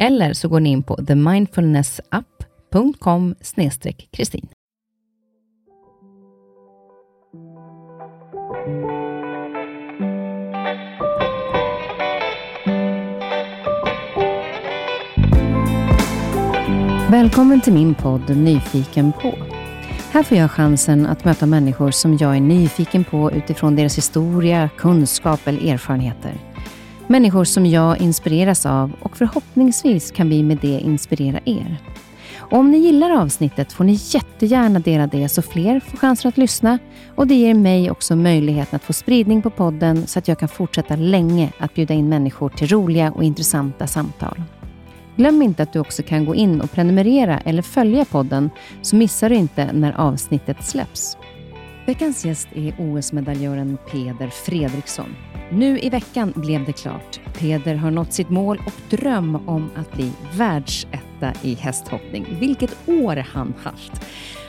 Eller så går ni in på themindfulnessapp.com kristin. Välkommen till min podd Nyfiken på. Här får jag chansen att möta människor som jag är nyfiken på utifrån deras historia, kunskap eller erfarenheter. Människor som jag inspireras av och förhoppningsvis kan vi med det inspirera er. Och om ni gillar avsnittet får ni jättegärna dela det så fler får chansen att lyssna och det ger mig också möjligheten att få spridning på podden så att jag kan fortsätta länge att bjuda in människor till roliga och intressanta samtal. Glöm inte att du också kan gå in och prenumerera eller följa podden så missar du inte när avsnittet släpps. Veckans gäst är OS-medaljören Peder Fredriksson. Nu i veckan blev det klart. Peder har nått sitt mål och dröm om att bli världsetta i hästhoppning. Vilket år han haft!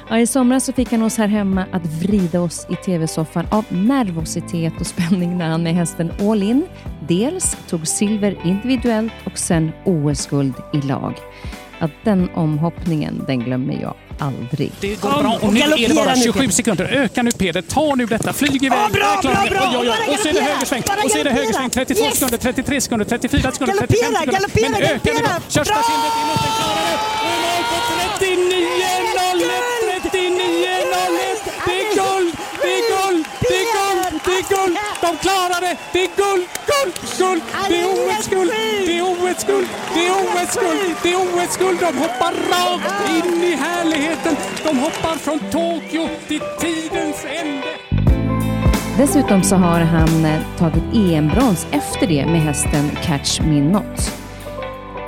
Ja, I somras så fick han oss här hemma att vrida oss i tv-soffan av nervositet och spänning när han med hästen all in dels tog silver individuellt och sen OS-guld i lag. Att den omhoppningen, den glömmer jag aldrig. Det går bra och nu är det bara 27 sekunder. Öka nu Peder, ta nu detta, flyg iväg. Bra, bra, bra. Oj, oj, oj. Och så är det högersväng, och så är det högersväng. 32 yes. sekunder, 33 sekunder, 34 sekunder, 35 sekunder. Galoppera, Men öka nu då. Körsbärshindret i luften, klarar det. Och i mål på 39.01, 39.01. Det är guld, det är guld, det är guld, det är guld. De klarar det, det är guld, guld, guld. Det är OS-guld, det är OS-guld, det är OS-guld, det är OS-guld. De hoppar rakt in i härligheten. De hoppar från Tokyo till tidens ände. Dessutom så har han eh, tagit EM-brons efter det med hästen Catch Me Not.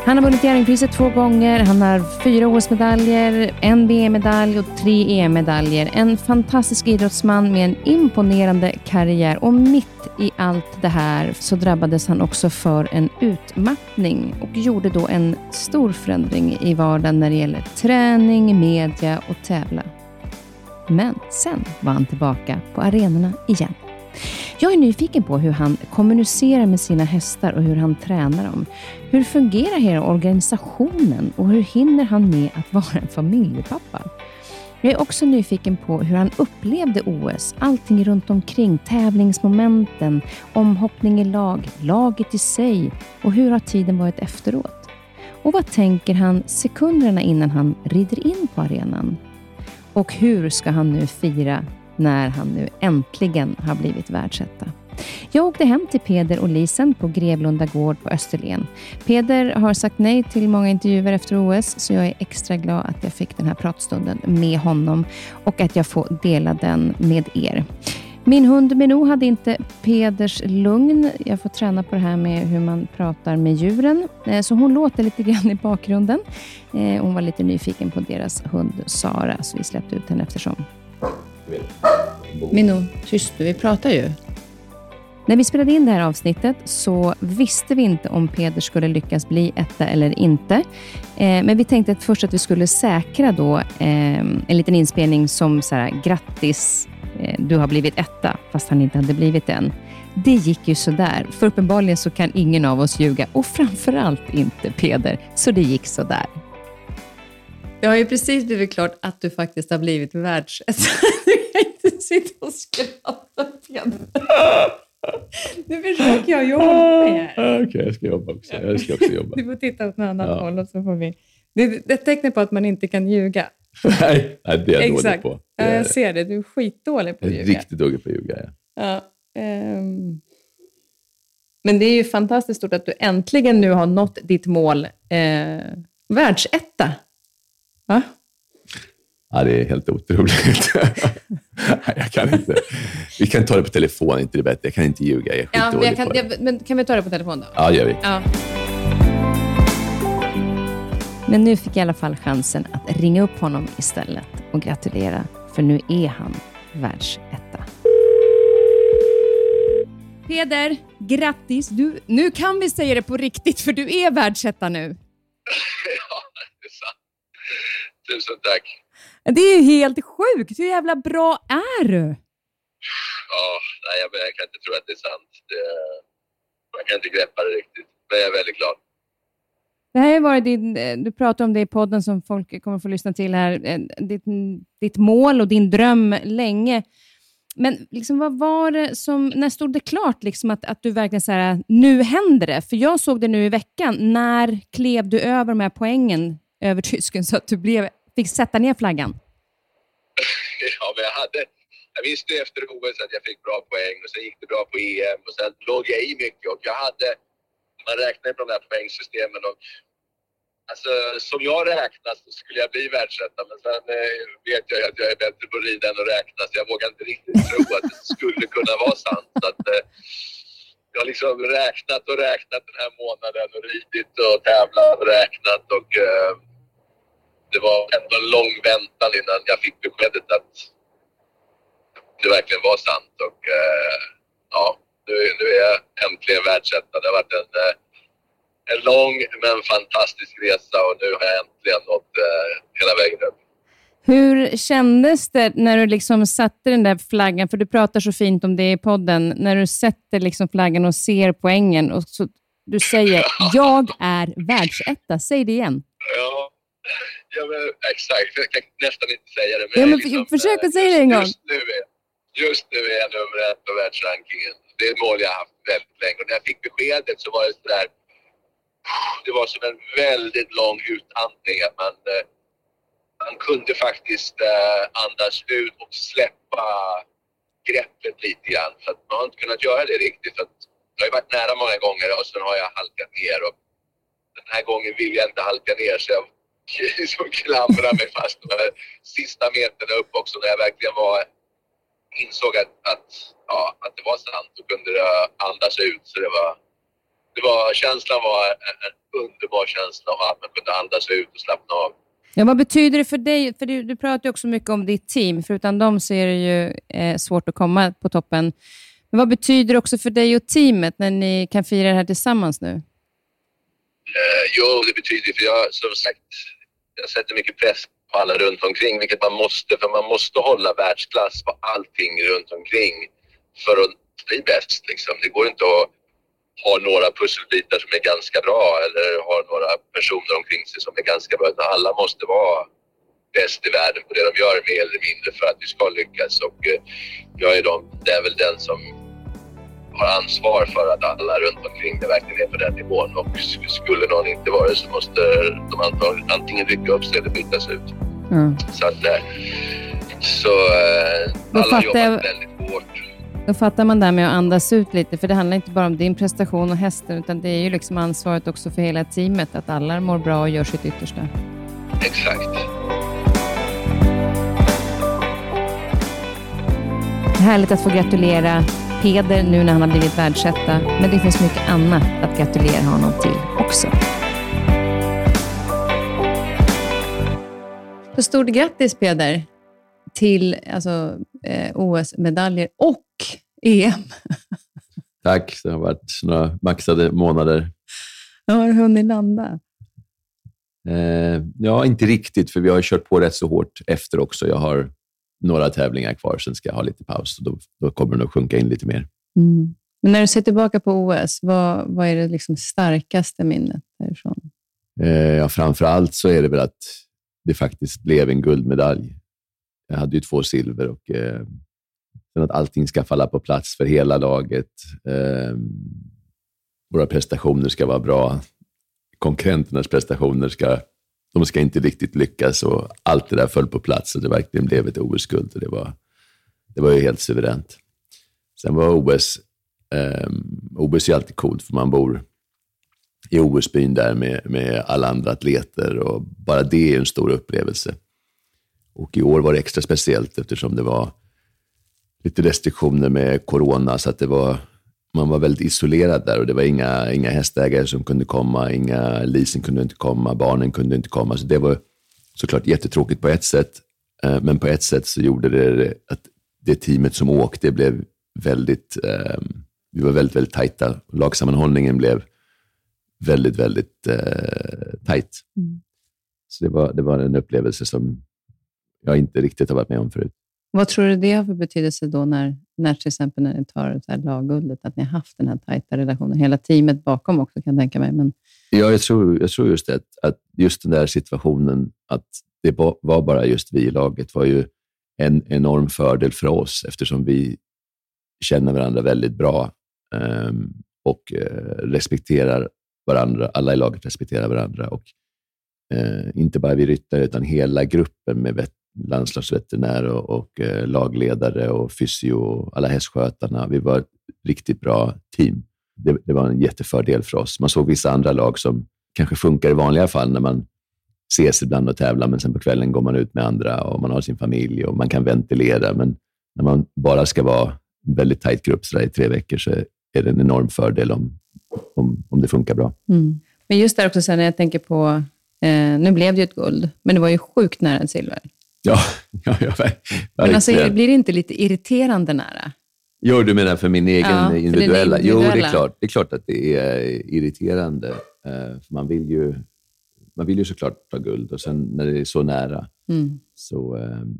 Han har vunnit Jerringpriset två gånger, han har fyra OS-medaljer, en VM-medalj och tre EM-medaljer. En fantastisk idrottsman med en imponerande karriär och mitt i allt det här så drabbades han också för en utmattning och gjorde då en stor förändring i vardagen när det gäller träning, media och tävla. Men sen var han tillbaka på arenorna igen. Jag är nyfiken på hur han kommunicerar med sina hästar och hur han tränar dem. Hur fungerar hela organisationen och hur hinner han med att vara en familjepappa? Jag är också nyfiken på hur han upplevde OS, allting runt omkring, tävlingsmomenten, omhoppning i lag, laget i sig och hur har tiden varit efteråt? Och vad tänker han sekunderna innan han rider in på arenan? Och hur ska han nu fira när han nu äntligen har blivit världsetta. Jag åkte hem till Peder och Lisen på Grevlunda gård på Österlen. Peder har sagt nej till många intervjuer efter OS, så jag är extra glad att jag fick den här pratstunden med honom och att jag får dela den med er. Min hund Minou hade inte Peders lugn. Jag får träna på det här med hur man pratar med djuren. Eh, så hon låter lite grann i bakgrunden. Eh, hon var lite nyfiken på deras hund Sara, så vi släppte ut henne eftersom Minno, tyst vi pratar ju. När vi spelade in det här avsnittet så visste vi inte om Peder skulle lyckas bli etta eller inte. Eh, men vi tänkte att först att vi skulle säkra då eh, en liten inspelning som så här, grattis, eh, du har blivit etta, fast han inte hade blivit det än. Det gick ju sådär, för uppenbarligen så kan ingen av oss ljuga och framförallt inte Peder, så det gick sådär. Det har ju precis blivit klart att du faktiskt har blivit världsetta. Du kan inte sitta och skratta Nu försöker jag jobba med här. Okej, jag ska jobba också. Jag ska också jobba. Du får titta åt något annat Ja. håll och så får vi... Det är ett tecken på att man inte kan ljuga. nej, nej, det är jag dålig Exakt. på. Det Ja, jag ser det. Du är skitdålig på att ljuga. riktigt dålig på att ljuga. Ja. Ja, ehm. Men det är ju fantastiskt stort att du äntligen nu har nått ditt mål, eh, världsetta. Va? Ja, det är helt otroligt. Nej, jag kan inte. Vi kan ta det på telefon, inte det bättre. Jag kan inte ljuga. Jag är Ja, men, jag kan, jag, men kan vi ta det på telefon då? Ja, det gör vi. Ja. Men nu fick jag i alla fall chansen att ringa upp honom istället och gratulera, för nu är han världsetta. Peder, grattis! Du, nu kan vi säga det på riktigt, för du är världsetta nu. Ja, det är sant. Tusen tack. Det är ju helt sjukt! Hur jävla bra är du? Ja, nej, jag, jag kan inte tro att det är sant. Det, man kan inte greppa det riktigt. Men jag är väldigt glad. Det här har varit din, eh, du pratar om det i podden som folk kommer få lyssna till här, eh, ditt, ditt mål och din dröm länge. Men liksom, vad var det som, när stod det klart liksom att, att du verkligen så här, nu händer det? För jag såg det nu i veckan. När klev du över de här poängen över tysken så att du blev, fick sätta ner flaggan? Ja, men jag hade... Jag visste ju efter OS att jag fick bra poäng och sen gick det bra på EM och sen låg jag i mycket och jag hade... Man räknar på de där poängsystemen och Alltså, som jag räknas så skulle jag bli världsetta, men sen eh, vet jag ju att jag är bättre på att rida än att räkna, så jag vågar inte riktigt tro att det skulle kunna vara sant. Så att, eh, jag har liksom räknat och räknat den här månaden och ridit och tävlat och räknat och eh, det var ändå en lång väntan innan jag fick beskedet att det verkligen var sant. Och eh, ja, nu, nu är jag äntligen världsetta. Det har varit en, eh, en lång men fantastisk resa och nu har jag äntligen nått eh, hela vägen upp. Hur kändes det när du liksom satte den där flaggan, för du pratar så fint om det i podden, när du sätter liksom flaggan och ser poängen och så, du säger jag är världsetta. Säg det igen. Ja, ja men, exakt. Jag kan nästan inte säga det. Ja, jag men liksom, försök att säga det en gång. Just nu, är, just nu är jag nummer ett på världsrankingen. Det är ett mål jag har haft väldigt länge. Och när jag fick beskedet så var det sådär... Det var som en väldigt lång utandning. Att man, eh, man kunde faktiskt eh, andas ut och släppa greppet lite grann. För att man har inte kunnat göra det riktigt. För att jag har ju varit nära många gånger och sen har jag halkat ner. Och den här gången vill jag inte halka ner så jag som klamrade mig fast de här sista meterna upp också när jag verkligen var insåg att, att, ja, att det var sant och kunde eh, andas ut. Så det var, det var, känslan var en, en underbar känsla av att man kunde andas ut och slappna av. Ja, vad betyder det för dig? För du, du pratar ju också mycket om ditt team, för utan dem så är det ju eh, svårt att komma på toppen. Men vad betyder det också för dig och teamet när ni kan fira det här tillsammans nu? Eh, jo, det betyder för jag som sagt, jag sätter mycket press på alla runt omkring, vilket man måste, för man måste hålla världsklass på allting runt omkring för att bli bäst. Liksom. Det går inte att ha några pusselbitar som är ganska bra eller ha några personer omkring sig som är ganska bra, utan alla måste vara bäst i världen på det de gör mer eller mindre för att vi ska lyckas. Och eh, jag är, de, det är väl den som har ansvar för att alla runt omkring det verkligen är på den nivån. Och sk- skulle någon inte vara det så måste de antingen rycka upp sig eller bytas ut. Mm. Så att, eh, så eh, alla fattar jobbat jag- väldigt hårt. Då fattar man där med att andas ut lite, för det handlar inte bara om din prestation och hästen, utan det är ju liksom ansvaret också för hela teamet, att alla mår bra och gör sitt yttersta. Exakt. Härligt att få gratulera Peder nu när han har blivit världsetta, men det finns mycket annat att gratulera honom till också. Så stort grattis Peder till alltså, eh, OS-medaljer och EM. Tack. Det har varit några maxade månader. Jag har hunnit landa. Eh, ja, inte riktigt, för vi har kört på rätt så hårt efter också. Jag har några tävlingar kvar, sen ska jag ha lite paus. och Då, då kommer det nog sjunka in lite mer. Mm. Men när du ser tillbaka på OS, vad, vad är det liksom starkaste minnet därifrån? Eh, ja, framför allt så är det väl att det faktiskt blev en guldmedalj. Jag hade ju två silver och eh, att allting ska falla på plats för hela laget. Eh, våra prestationer ska vara bra. Konkurrenternas prestationer ska, de ska inte riktigt lyckas och allt det där föll på plats och det verkligen blev ett OS-guld. Det var, det var ju helt suveränt. Sen var OS, eh, OS är alltid coolt för man bor i OS-byn där med, med alla andra atleter och bara det är en stor upplevelse. Och i år var det extra speciellt eftersom det var lite restriktioner med corona, så att det var, man var väldigt isolerad där och det var inga, inga hästägare som kunde komma, inga leasing kunde inte komma, barnen kunde inte komma. Så det var såklart jättetråkigt på ett sätt, eh, men på ett sätt så gjorde det att det teamet som åkte blev väldigt, eh, vi var väldigt, väldigt tajta. Lagsammanhållningen blev väldigt, väldigt eh, tajt. Mm. Så det var, det var en upplevelse som jag inte riktigt har varit med om förut. Vad tror du det har för betydelse då när, när till exempel när ni tar så här lagguldet, att ni har haft den här tajta relationen? Hela teamet bakom också kan jag tänka mig. Men... Ja, jag tror, jag tror just det, att just den där situationen, att det var bara just vi i laget, var ju en enorm fördel för oss eftersom vi känner varandra väldigt bra ehm, och eh, respekterar varandra. Alla i laget respekterar varandra. Och, eh, inte bara vi ryttare, utan hela gruppen med vett landslagsveterinär och, och eh, lagledare och fysio och alla hästskötarna. Vi var ett riktigt bra team. Det, det, var en jättefördel för oss. Man såg vissa andra lag som kanske funkar i vanliga fall när man ses ibland och tävlar, men sen på kvällen går man ut med andra och man har sin familj och man kan ventilera. Men när man bara ska vara en väldigt tajt grupp så i tre veckor så är det en enorm fördel om, om, om det funkar bra. Mm. Men just där också, när jag tänker på, eh, nu blev det ju ett guld, men det var ju sjukt nära ett silver. Ja, ja, ja verkligen. Men alltså, blir det inte lite irriterande nära? Jo, du menar för min egen ja, individuella? individuella? Jo, det är, klart, det är klart att det är irriterande. Eh, för man vill ju man vill ju såklart ta guld och sen när det är så nära mm. så, ehm,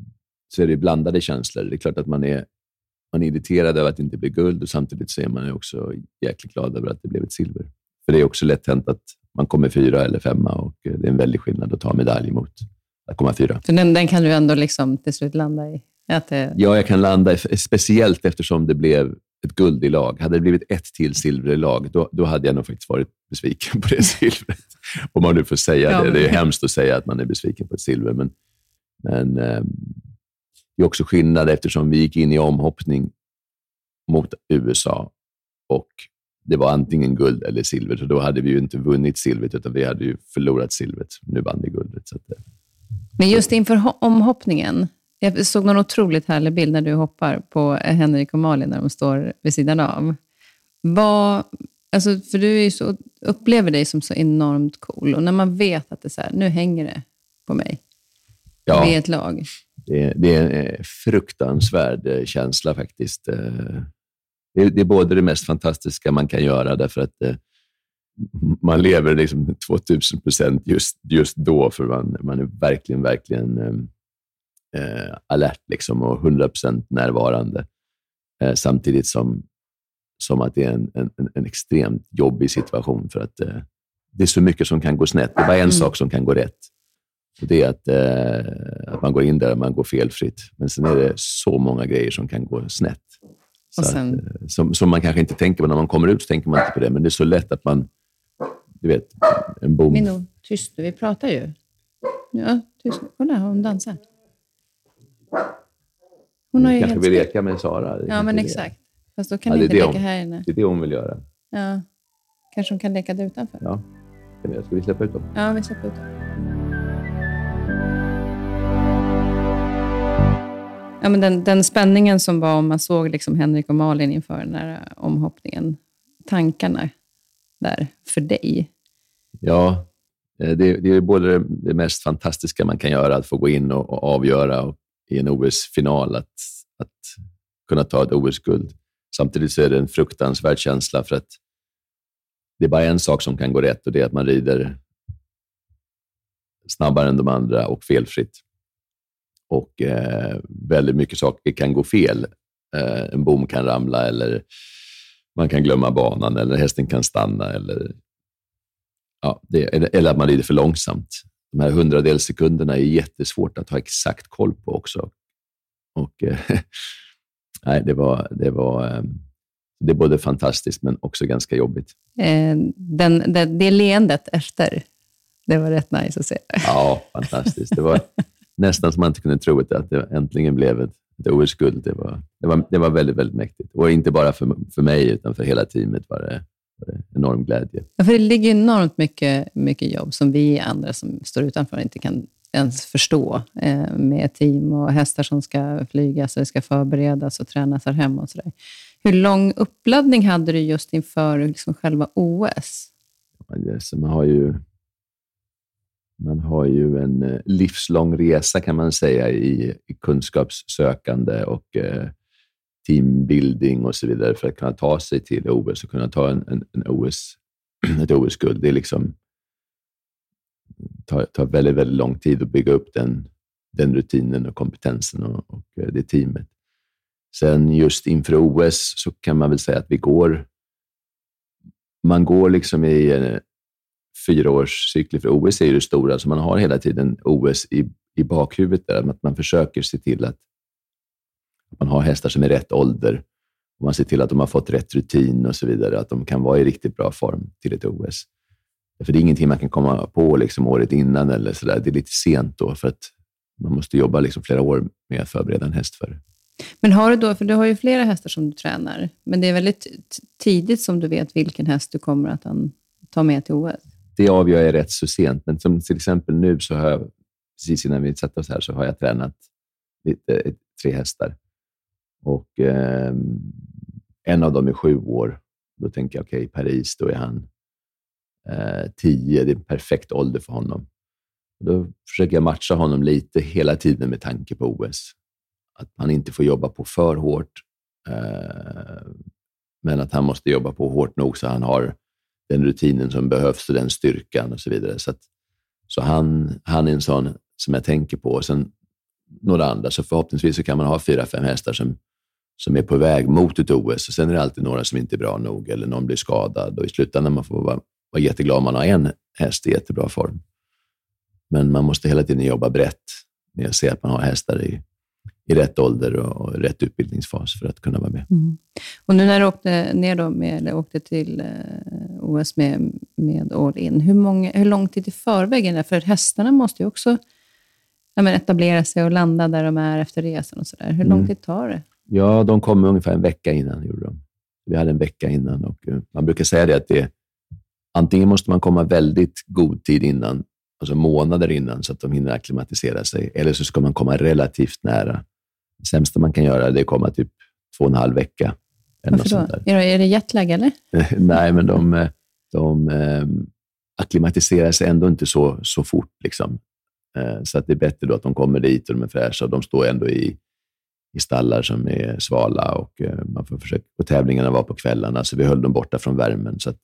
så är det blandade känslor. Det är klart att man är, man är irriterad över att det inte blir guld och samtidigt så är man också jäkligt glad över att det blev ett silver. För det är också lätt hänt att man kommer fyra eller femma och det är en väldig skillnad att ta medalj mot 1,4. Så den, den kan du ändå liksom till slut landa i? Att det... Ja, jag kan landa i, speciellt eftersom det blev ett guld i lag. Hade det blivit ett till silver i lag, då, då hade jag nog faktiskt varit besviken på det silvret. Om man nu får säga ja, det. Det är hemskt att säga att man är besviken på ett silver, men, men eh, det är också skillnad eftersom vi gick in i omhoppning mot USA och det var antingen guld eller silver, så då hade vi ju inte vunnit silvret, utan vi hade ju förlorat silvret. Nu vann vi guldet. Så att, men just inför omhoppningen, jag såg någon otroligt härlig bild när du hoppar på Henrik och Malin när de står vid sidan av. Vad, alltså, för du så, upplever dig som så enormt cool och när man vet att det är så här, nu hänger det på mig. Ja, vi är ett lag. Det, det är en fruktansvärd eh, känsla faktiskt. Eh, det är, både det mest fantastiska man kan göra därför att eh, man lever liksom 2000 procent just, just då, för man, man är verkligen, verkligen eh, alert liksom och 100 procent närvarande. Eh, samtidigt som, som att det är en, en, en extremt jobbig situation, för att eh, det är så mycket som kan gå snett. Det är bara en mm. sak som kan gå rätt. Och det är att, eh, att man går in där och man går felfritt. Men sen är det så många grejer som kan gå snett. Sen... Att, eh, som, som man kanske inte tänker på. När man kommer ut så tänker man inte på det, men det är så lätt att man du vet, en bom. Minno, tyst vi pratar ju. Ja, tyst Kolla, hon dansar. Hon ju kanske vill leka med Sara. Ja, men exakt. Fast då kan ja, ni inte leka hon, här inne. Det är det hon vill göra. Ja. Kanske hon kan leka där utanför? Ja. Ska vi släppa ut dem? Ja, vi släpper ut dem. Ja, men den, den spänningen som var om man såg liksom Henrik och Malin inför den här omhoppningen. Tankarna där för dig? Ja, eh, det, det är både det, mest fantastiska man kan göra, att få gå in och, och avgöra i en OS-final, att, att kunna ta ett OS-guld. Samtidigt så är det en fruktansvärd känsla för att det är bara en sak som kan gå rätt och det är att man rider snabbare än de andra och felfritt. Och eh, väldigt mycket saker kan gå fel. Eh, en bom kan ramla eller man kan glömma banan eller hästen kan stanna eller, ja, det, eller att man rider för långsamt. De här hundradels sekunderna är jättesvårt att ha exakt koll på också. Och, eh, nej, det var, det var eh, det är både fantastiskt men också ganska jobbigt. Eh, den, den, det leendet efter, det var rätt nice att se. Ja, fantastiskt. Det var nästan som man inte kunde tro att det äntligen blev ett, ett OS-guld. Det var, det, var, det var väldigt, väldigt mäktigt. Och inte bara för, för mig, utan för hela teamet var det, var det enorm glädje. Ja, för det ligger enormt mycket, mycket jobb som vi andra som står utanför inte kan ens förstå eh, med team och hästar som ska flygas och det ska förberedas och tränas här hemma och sådär. Hur lång uppladdning hade du just inför liksom själva OS? Yes, man, har ju, man har ju en eh, livslång resa kan man säga i, i kunskapssökande och eh, teambuilding och så vidare för att kunna ta sig till OS och kunna ta en, en, en OS, ett OS-guld. Det är liksom, tar, tar väldigt, väldigt lång tid att bygga upp den, den rutinen och kompetensen och, och eh, det teamet. Sen just inför OS så kan man väl säga att vi går... Man går liksom i fyraårscykler, för OS är ju det stora, så man har hela tiden OS i, i bakhuvudet. Där, att man försöker se till att man har hästar som är rätt ålder. Och man ser till att de har fått rätt rutin och så vidare, att de kan vara i riktigt bra form till ett OS. För det är ingenting man kan komma på liksom året innan eller så där. Det är lite sent då, för att man måste jobba liksom flera år med att förbereda en häst för det. Men har du då, för du har ju flera hästar som du tränar, men det är väldigt tidigt som du vet vilken häst du kommer att ta med till OS? Det avgör jag rätt så sent, men som till exempel nu så har jag, precis innan vi satte oss här, så har jag tränat lite, tre hästar. Och eh, en av dem är sju år. Då tänker jag, okej, okay, Paris, då är han eh, tio. Det är en perfekt ålder för honom. Då försöker jag matcha honom lite hela tiden med tanke på OS att han inte får jobba på för hårt, eh, men att han måste jobba på hårt nog så han har den rutinen som behövs och den styrkan och så vidare. Så, att, så han, han är en sån som jag tänker på. Och sen några andra, så förhoppningsvis så kan man ha fyra, fem hästar som, som är på väg mot ett OS. Och sen är det alltid några som inte är bra nog eller någon blir skadad. Och I slutändan man får vara, vara jätteglad om man har en häst i jättebra form. Men man måste hela tiden jobba brett med att se att man har hästar i, i rätt ålder och rätt utbildningsfas för att kunna vara med. Mm. Och nu när du åkte ner då med, eller åkte till eh, OS med, med All In, hur, många, hur lång tid i förväg är det? För hästarna måste ju också ja, men etablera sig och landa där de är efter resan och sådär. Hur lång mm. tid tar det? Ja, de kom ungefär en vecka innan. Gjorde de. Vi hade en vecka innan och uh, man brukar säga det att det, antingen måste man komma väldigt god tid innan, alltså månader innan, så att de hinner acklimatisera sig, eller så ska man komma relativt nära sämsta man kan göra det är att komma typ två och en halv vecka. Varför då? Är det, jetlag eller? Nej, men de, de ähm, akklimatiserar sig ändå inte så, så fort. Liksom. Äh, så att det är bättre då att de kommer dit och de är fräscha. De står ändå i, i stallar som är svala och äh, man får försöka på tävlingarna vara på kvällarna, så vi höll dem borta från värmen. Så att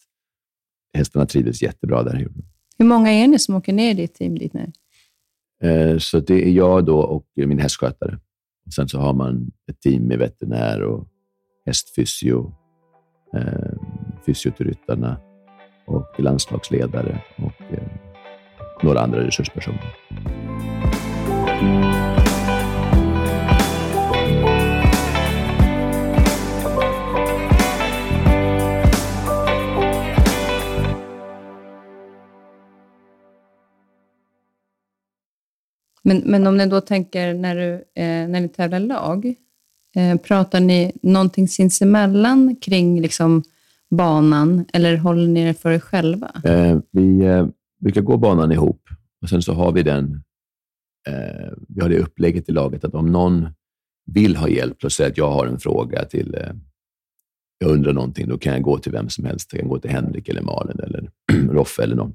hästarna trivdes jättebra där. Hur många är ni som åker ner i ditt team dit nu? Så det är jag då och min hästskötare. Sen så har man ett team med veterinär och hästfysio, eh, fysio till ryttarna och landslagsledare och eh, några andra resurspersoner. Men, men om ni då tänker när, du, eh, när ni tävlar lag, eh, pratar ni någonting sinsemellan kring liksom, banan eller håller ni det för er själva? Eh, vi eh, brukar gå banan ihop och sen så har vi den eh, vi har det upplägget i laget att om någon vill ha hjälp, och säger att jag har en fråga till eh, jag undrar någonting, då kan jag gå till vem som helst. Jag kan gå till Henrik eller Malin eller Roffe eller någon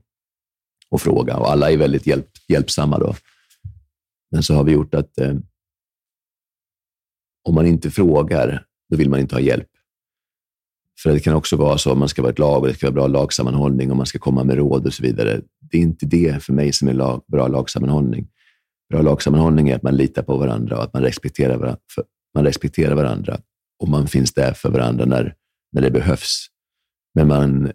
och fråga. Och alla är väldigt hjälp, hjälpsamma. Då. Men så har vi gjort att eh, om man inte frågar, då vill man inte ha hjälp. För det kan också vara så att man ska vara ett lag och det ska vara bra lagsammanhållning och man ska komma med råd och så vidare. Det är inte det för mig som är lag, bra lagsammanhållning. Bra lagsammanhållning är att man litar på varandra och att man respekterar, varandra, man respekterar varandra och man finns där för varandra när, när det behövs. Men man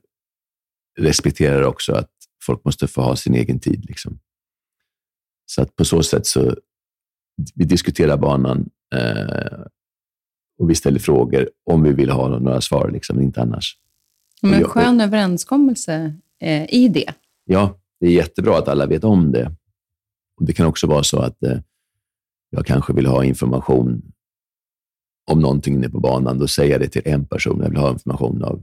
respekterar också att folk måste få ha sin egen tid. Liksom. Så att på så sätt så vi diskuterar banan eh, och vi ställer frågor om vi vill ha några svar, liksom, inte annars. Men en jag- skön överenskommelse eh, i det. Ja, det är jättebra att alla vet om det. Och Det kan också vara så att eh, jag kanske vill ha information om någonting inne på banan. Då säger jag det till en person. Jag vill ha information av,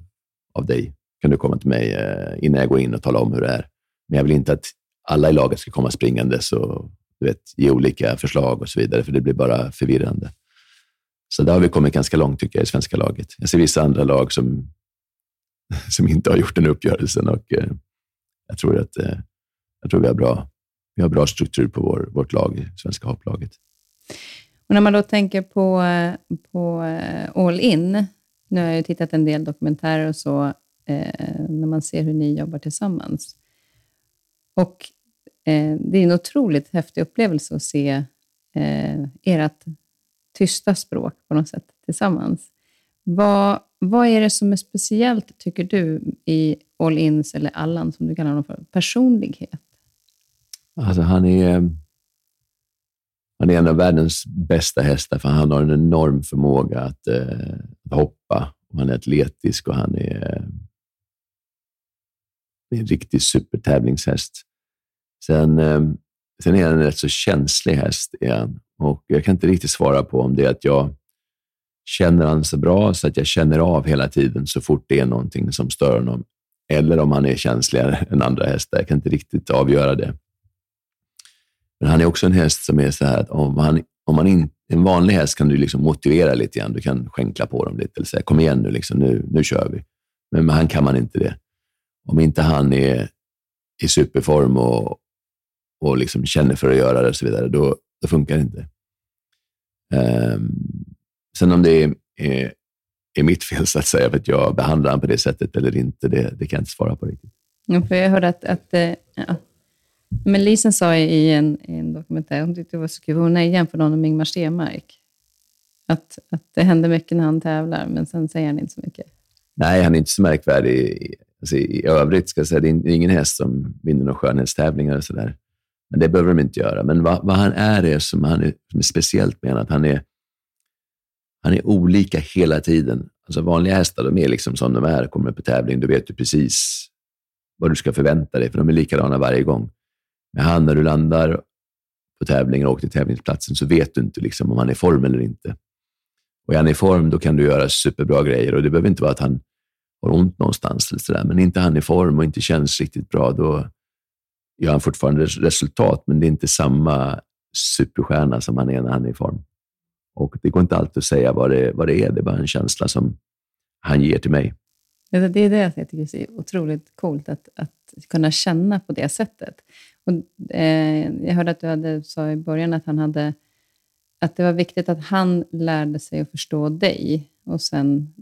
av dig. Kan du komma till mig eh, innan jag går in och tala om hur det är? Men jag vill inte att alla i laget ska komma springandes och du vet, ge olika förslag och så vidare, för det blir bara förvirrande. Så där har vi kommit ganska långt, tycker jag, i svenska laget. Jag ser vissa andra lag som, som inte har gjort den uppgörelsen och eh, jag tror att eh, jag tror vi har bra, vi har bra struktur på vår, vårt lag, svenska hopplaget. Och när man då tänker på, eh, på eh, All In, nu har jag ju tittat en del dokumentärer och så, eh, när man ser hur ni jobbar tillsammans. Och eh, det är en otroligt häftig upplevelse att se eh, ert tysta språk på något sätt tillsammans. Vad, vad är det som är speciellt, tycker du, i All Ins, eller Allan som du kallar honom för, personlighet? Alltså han är, han är en av världens bästa hästar, för han har en enorm förmåga att, eh, hoppa. Och han är atletisk och han är, är en riktig supertävlingshäst. Sen, eh, sen är han en rätt så känslig häst. Igen. Och jag kan inte riktigt svara på om det är att jag känner han så bra så att jag känner av hela tiden så fort det är någonting som stör honom. Eller om han är känsligare än andra hästar. Jag kan inte riktigt avgöra det. Men han är också en häst som är så här att om han, om han in, en vanlig häst kan du liksom motivera lite grann. Du kan skänkla på dem lite eller säga kom igen nu, liksom, nu, nu kör vi. Men med han kan man inte det. Om inte han är i superform och, och liksom känner för att göra det och så vidare, då, då funkar det inte. Ehm, sen om det är, är, är mitt fel, så att säga, för att jag behandlar honom på det sättet eller inte, det, det kan jag inte svara på riktigt. Ja, för jag hörde att, att eh, ja. Men Lisen sa i en, i en dokumentär, hon tyckte det var så kul, hon jämförde honom med Ingmar Stenmark. Att, att det händer mycket när han tävlar, men sen säger han inte så mycket. Nej, han är inte så märkvärdig i, alltså, i övrigt. Ska säga. Det är ingen häst som vinner några skönhetstävlingar och sådär. Men det behöver de inte göra. Men vad, vad han är, är som han är, som är speciellt med att han är, han är olika hela tiden. Alltså vanliga hästar, de är liksom som de är. Kommer på tävling, då vet du precis vad du ska förvänta dig, för de är likadana varje gång. Men han, när du landar på tävlingen och åker till tävlingsplatsen, så vet du inte liksom, om han är i form eller inte. Och är han i form, då kan du göra superbra grejer. Och Det behöver inte vara att han har ont någonstans, eller så där. men inte han i form och inte känns riktigt bra, då gör han fortfarande resultat, men det är inte samma superstjärna som han är när han är i form. Och Det går inte alltid att säga vad det, vad det är, det är bara en känsla som han ger till mig. Det är det jag tycker är så otroligt coolt, att, att kunna känna på det sättet. Och, eh, jag hörde att du hade, sa i början att, han hade, att det var viktigt att han lärde sig att förstå dig och, sen,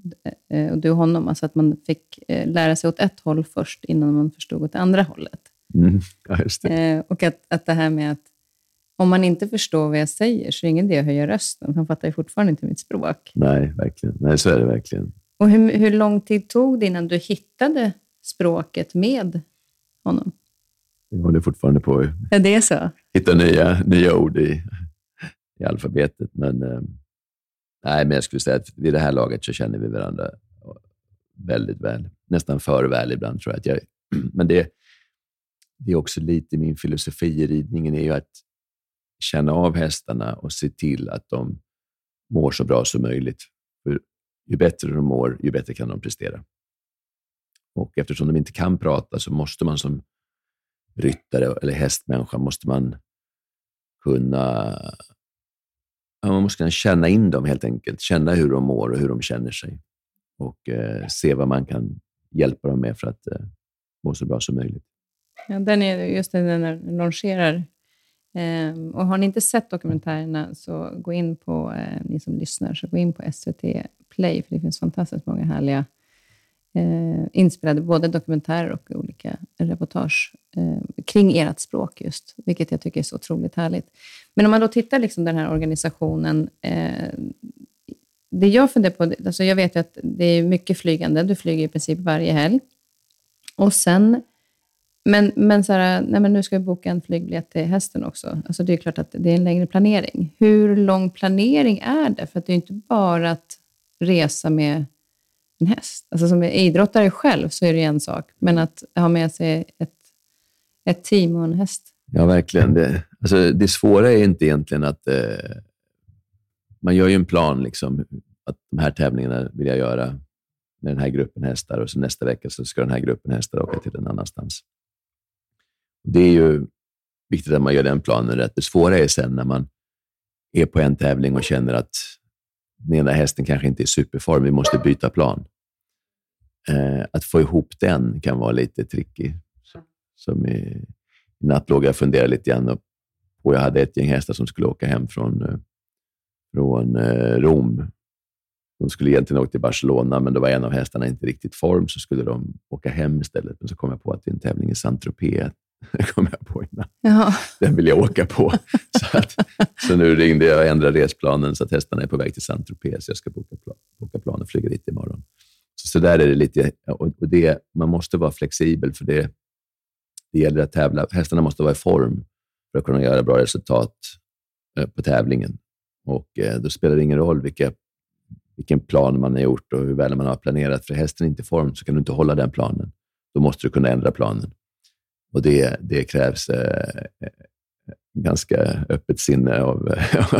eh, och du honom. Alltså att man fick eh, lära sig åt ett håll först, innan man förstod åt det andra hållet. Mm. Ja. Eh, och att, att det här med att om man inte förstår vad jag säger, så är det ingen idé att höja rösten. Han fattar ju fortfarande inte mitt språk. Nej, verkligen. Nej, så är det verkligen. Och hur, hur lång tid tog det innan du hittade språket med honom? Vi håller fortfarande på att Ja, det är så. hitta nya, nya ord i, i alfabetet. Men, eh, nej, men jag skulle säga att vid det här laget så känner vi varandra väldigt väl. Nästan för väl ibland, tror jag. Jag men det, det är också lite min filosofi i ridningen, är ju att känna av hästarna och se till att de mår så bra som möjligt. För ju bättre de mår, ju bättre kan de prestera. Och eftersom de inte kan prata så måste man som ryttare eller hästmänniska måste man kunna, man måste kunna känna in dem helt enkelt. Känna hur de mår och hur de känner sig. Och eh, se vad man kan hjälpa dem med för att eh, må så bra som möjligt. Ja, den är just det, den är- longerar. Ehm, och har ni inte sett dokumentärerna, så gå in på, eh, ni som lyssnar, så gå in på SVT Play, för det finns fantastiskt många härliga eh, inspelade, både dokumentärer och olika reportage eh, kring ert språk just, vilket jag tycker är så otroligt härligt. Men om man då tittar liksom den här organisationen, eh, det jag funderar på, alltså jag vet ju att det är mycket flygande, du flyger i princip varje helg. Och sen men, men, så här, nej men nu ska vi boka en flygbiljett till hästen också. Alltså det är klart att det är en längre planering. Hur lång planering är det? För att det är inte bara att resa med en häst? Alltså som idrottare själv så är det en sak, men att ha med sig ett, ett team och en häst. Ja, verkligen. Det, alltså, det svåra är inte egentligen att eh, man gör ju en plan, liksom, att de här tävlingarna vill jag göra med den här gruppen hästar och så nästa vecka så ska den här gruppen hästar åka till en annanstans. Det är ju viktigt att man gör den planen rätt. Det svåra är sen när man är på en tävling och känner att den ena hästen kanske inte är i superform, vi måste byta plan. Eh, att få ihop den kan vara lite tricky. Som i, i natt låg jag och funderade lite grann på, jag hade ett gäng hästar som skulle åka hem från, eh, från eh, Rom. De skulle egentligen åka till Barcelona, men då var en av hästarna inte riktigt form, så skulle de åka hem istället. Men så kom jag på att det är en tävling i Saint-Tropez Det kom jag på innan. Jaha. Den vill jag åka på. Så, att, så nu ringde jag och ändrade resplanen så att hästarna är på väg till Saint-Tropez. Så jag ska boka, plan, boka plan och flyga dit imorgon. Så, så där är det lite. Och det, man måste vara flexibel, för det, det gäller att tävla. Hästarna måste vara i form för att kunna göra bra resultat eh, på tävlingen. Och eh, Då spelar det ingen roll vilka, vilken plan man har gjort och hur väl man har planerat. För hästen är inte i form så kan du inte hålla den planen. Då måste du kunna ändra planen. Och det, det krävs eh, ganska öppet sinne av,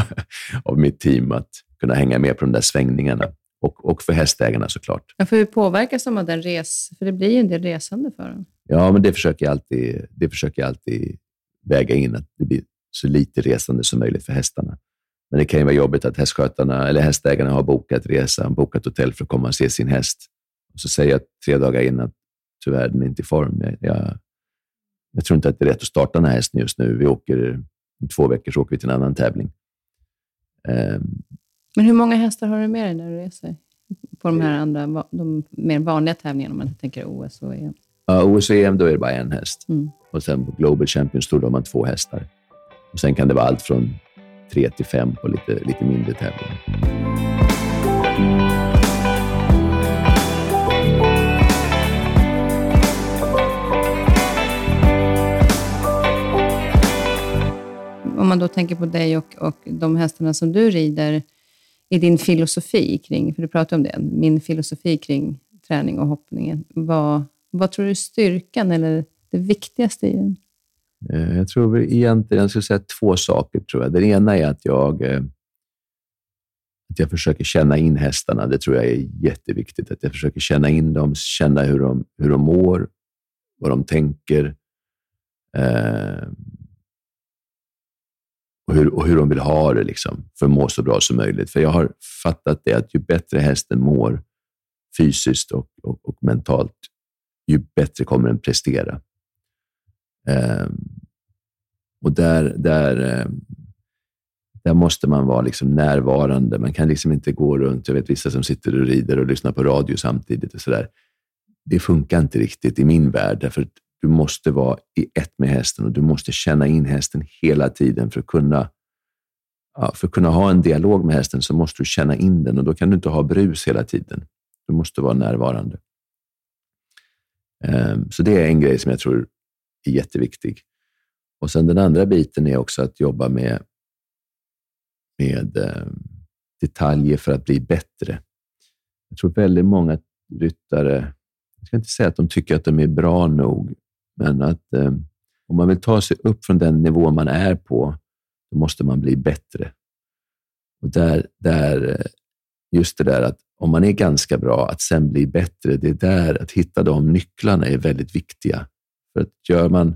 av mitt team att kunna hänga med på de där svängningarna. Och, och för hästägarna såklart. Ja, för hur påverkas de av den res... För det blir ju en del resande för dem. Ja, men det försöker jag alltid, det försöker jag alltid väga in, att det blir så lite resande som möjligt för hästarna. Men det kan ju vara jobbigt att hästskötarna eller hästägarna har bokat resa, bokat hotell för att komma och se sin häst. Och så säger jag tre dagar innan att tyvärr, den är inte i form. Jag, jag tror inte att det är rätt att starta den här hästen just nu. Vi åker, om två veckor så åker vi till en annan tävling. Um, Men hur många hästar har du med dig när du reser? På de här andra, de mer vanliga tävlingarna, om man tänker OS och EM? Ja, OS och EM, då är det bara en häst. Mm. Och sen på Global Champions Tour, då har man två hästar. Och sen kan det vara allt från tre till fem på lite, lite mindre tävlingar. Om man då tänker på dig och, och de hästarna som du rider, i din filosofi kring, för du pratade om det, min filosofi kring träning och hoppningen. Vad, vad tror du är styrkan eller det viktigaste i den? Eh, jag tror egentligen, jag skulle säga två saker. tror jag. Den ena är att jag, eh, att jag försöker känna in hästarna. Det tror jag är jätteviktigt. Att jag försöker känna in dem, känna hur de, hur de mår, vad de tänker. Eh, och hur, och hur de vill ha det liksom, för att må så bra som möjligt. För jag har fattat det att ju bättre hästen mår fysiskt och, och, och mentalt, ju bättre kommer den prestera. Um, och där, där, um, där måste man vara liksom närvarande. Man kan liksom inte gå runt, jag vet vissa som sitter och rider och lyssnar på radio samtidigt. och så där. Det funkar inte riktigt i min värld, därför du måste vara i ett med hästen och du måste känna in hästen hela tiden för att kunna ja, för att kunna ha en dialog med hästen så måste du känna in den och då kan du inte ha brus hela tiden. Du måste vara närvarande. Ehm, så det är en grej som jag tror är jätteviktig. Och sen den andra biten är också att jobba med, med ehm, detaljer för att bli bättre. Jag tror väldigt många ryttare, jag ska inte säga att de tycker att de är bra nog, men att eh, om man vill ta sig upp från den nivå man är på, då måste man bli bättre. Och där, där, eh, just det där att om man är ganska bra, att sen bli bättre, det är där att hitta de nycklarna är väldigt viktiga. För att gör man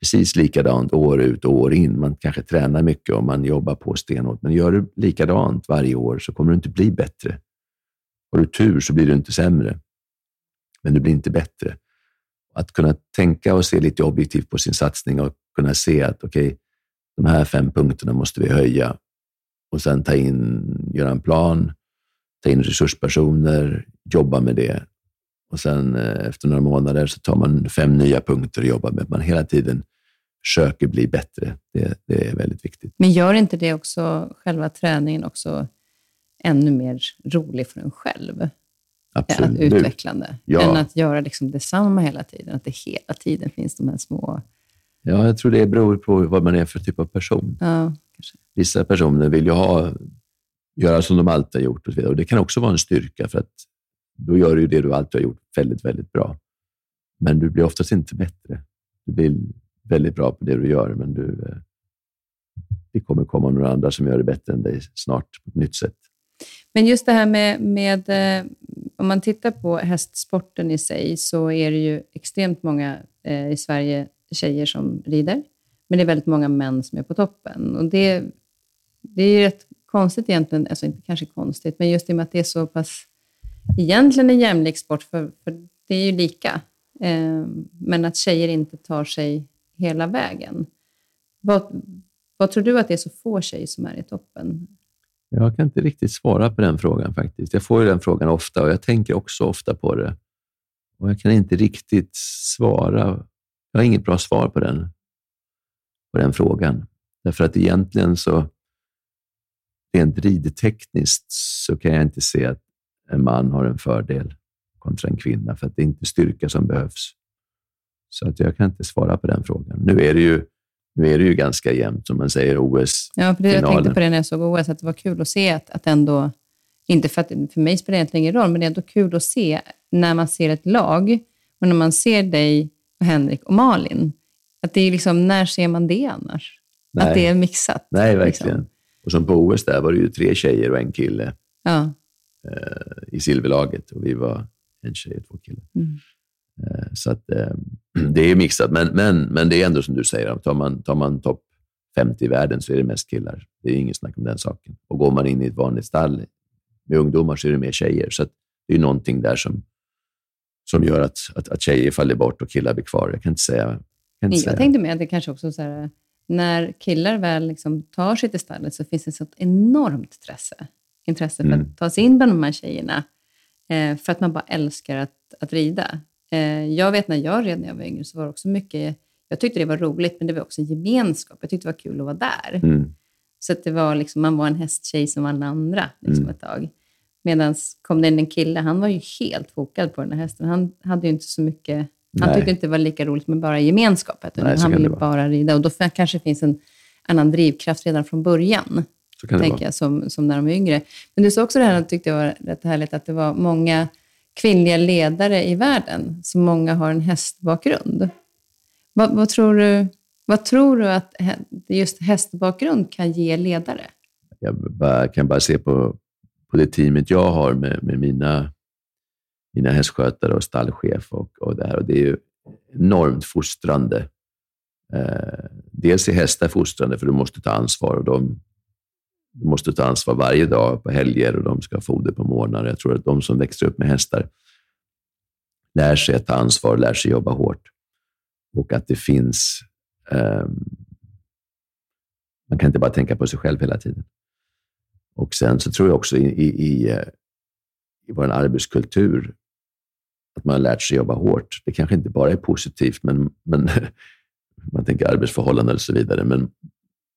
precis likadant år ut och år in, man kanske tränar mycket och man jobbar på stenhårt, men gör du likadant varje år så kommer du inte bli bättre. Har du tur så blir du inte sämre, men du blir inte bättre. Att kunna tänka och se lite objektivt på sin satsning och kunna se att okej, okay, de här fem punkterna måste vi höja och sen ta in, göra en plan, ta in resurspersoner, jobba med det. Och sen eh, efter några månader så tar man fem nya punkter och jobbar med. Att man hela tiden försöker bli bättre. Det, det är väldigt viktigt. Men gör inte det också själva träningen också ännu mer rolig för en själv? Absolut. utvecklande, ja. än att göra liksom detsamma hela tiden. Att det hela tiden finns de här små... Ja, jag tror det beror på vad man är för typ av person. Ja, Vissa personer vill ju ha göra som de alltid har gjort. Och, så vidare. och Det kan också vara en styrka, för att då gör du ju det du alltid har gjort väldigt, väldigt bra. Men du blir oftast inte bättre. Du blir väldigt bra på det du gör, men du, eh, det kommer komma några andra som gör det bättre än dig snart på ett nytt sätt. Men just det här med, med eh, om man tittar på hästsporten i sig, så är det ju extremt många eh, i Sverige tjejer som rider, men det är väldigt många män som är på toppen. Och det, det är ju rätt konstigt egentligen, alltså inte kanske konstigt, men just i och med att det är så pass egentligen en jämlik sport, för, för det är ju lika, eh, men att tjejer inte tar sig hela vägen. Vad, vad tror du att det är så få tjejer som är i toppen? Jag kan inte riktigt svara på den frågan faktiskt. Jag får ju den frågan ofta och jag tänker också ofta på det. Och Jag kan inte riktigt svara. Jag har inget bra svar på den, på den frågan. Därför att egentligen så, rent ridtekniskt, så kan jag inte se att en man har en fördel kontra en kvinna, för att det är inte styrka som behövs. Så att jag kan inte svara på den frågan. Nu är det ju nu är det ju ganska jämnt, som man säger, OS-finalen. Ja, det, jag tänkte på det när jag såg OS, att det var kul att se att, att ändå, inte för att för mig spelar det egentligen ingen roll, men det är ändå kul att se när man ser ett lag och när man ser dig och Henrik och Malin. Att det är liksom, när ser man det annars? Nej. Att det är mixat. Nej, verkligen. Liksom. Och som på OS där var det ju tre tjejer och en kille Ja. eh, i silverlaget och vi var en tjej och två killar. Mm. Eh, så att, eh, det är mixat, men, men, men det är ändå som du säger, tar man, tar man topp 50 i världen så är det mest killar. Det är inget snack om den saken. Och går man in i ett vanligt stall med ungdomar så är det mer tjejer. Så det är någonting där som, som gör att, att, att tjejer faller bort och killar blir kvar. Jag kan inte säga. Jag, kan inte Jag säga. tänkte med att det kanske också så här, när killar väl liksom tar sig till stallet så finns det ett sånt enormt intresse, intresse för Mm. att ta sig in bland de här tjejerna. Eh, för att man bara älskar att, att rida. Eh, jag vet när jag red när jag var yngre så var det också mycket, jag tyckte det var roligt, men det var också en gemenskap. Jag tyckte det var kul att vara där. Mm. Så att det var liksom, man var en hästtjej som alla andra liksom Mm. ett tag. Medan kom det in en kille, han var ju helt fokad på den här hästen. Han hade ju inte så mycket, han Nej. tyckte inte det var lika roligt med bara gemenskap. Nej, han ville det bara rida. Och då kanske det finns en annan drivkraft redan från början, Så kan det tänker vara. jag, som, som när de är yngre. Men du sa också det här, tyckte jag var rätt härligt, att det var många kvinnliga ledare i världen, så många har en hästbakgrund. Vad, vad, tror, du, vad tror du att just hästbakgrund kan ge ledare? Jag bara, kan bara se på, på det teamet jag har med, med mina, mina hästskötare och stallchef och, och det här. Och det är ju enormt fostrande. Eh, dels är hästar fostrande, för du måste ta ansvar. Och de, du måste ta ansvar varje dag på helger och de ska ha foder på morgnar. Jag tror att de som växer upp med hästar lär sig att ta ansvar, lär sig jobba hårt. Och att det finns... Eh, man kan inte bara tänka på sig själv hela tiden. Och sen så tror jag också i, i, i, eh, i vår arbetskultur att man har lärt sig jobba hårt. Det kanske inte bara är positivt, men, men man tänker arbetsförhållanden och så vidare. Men,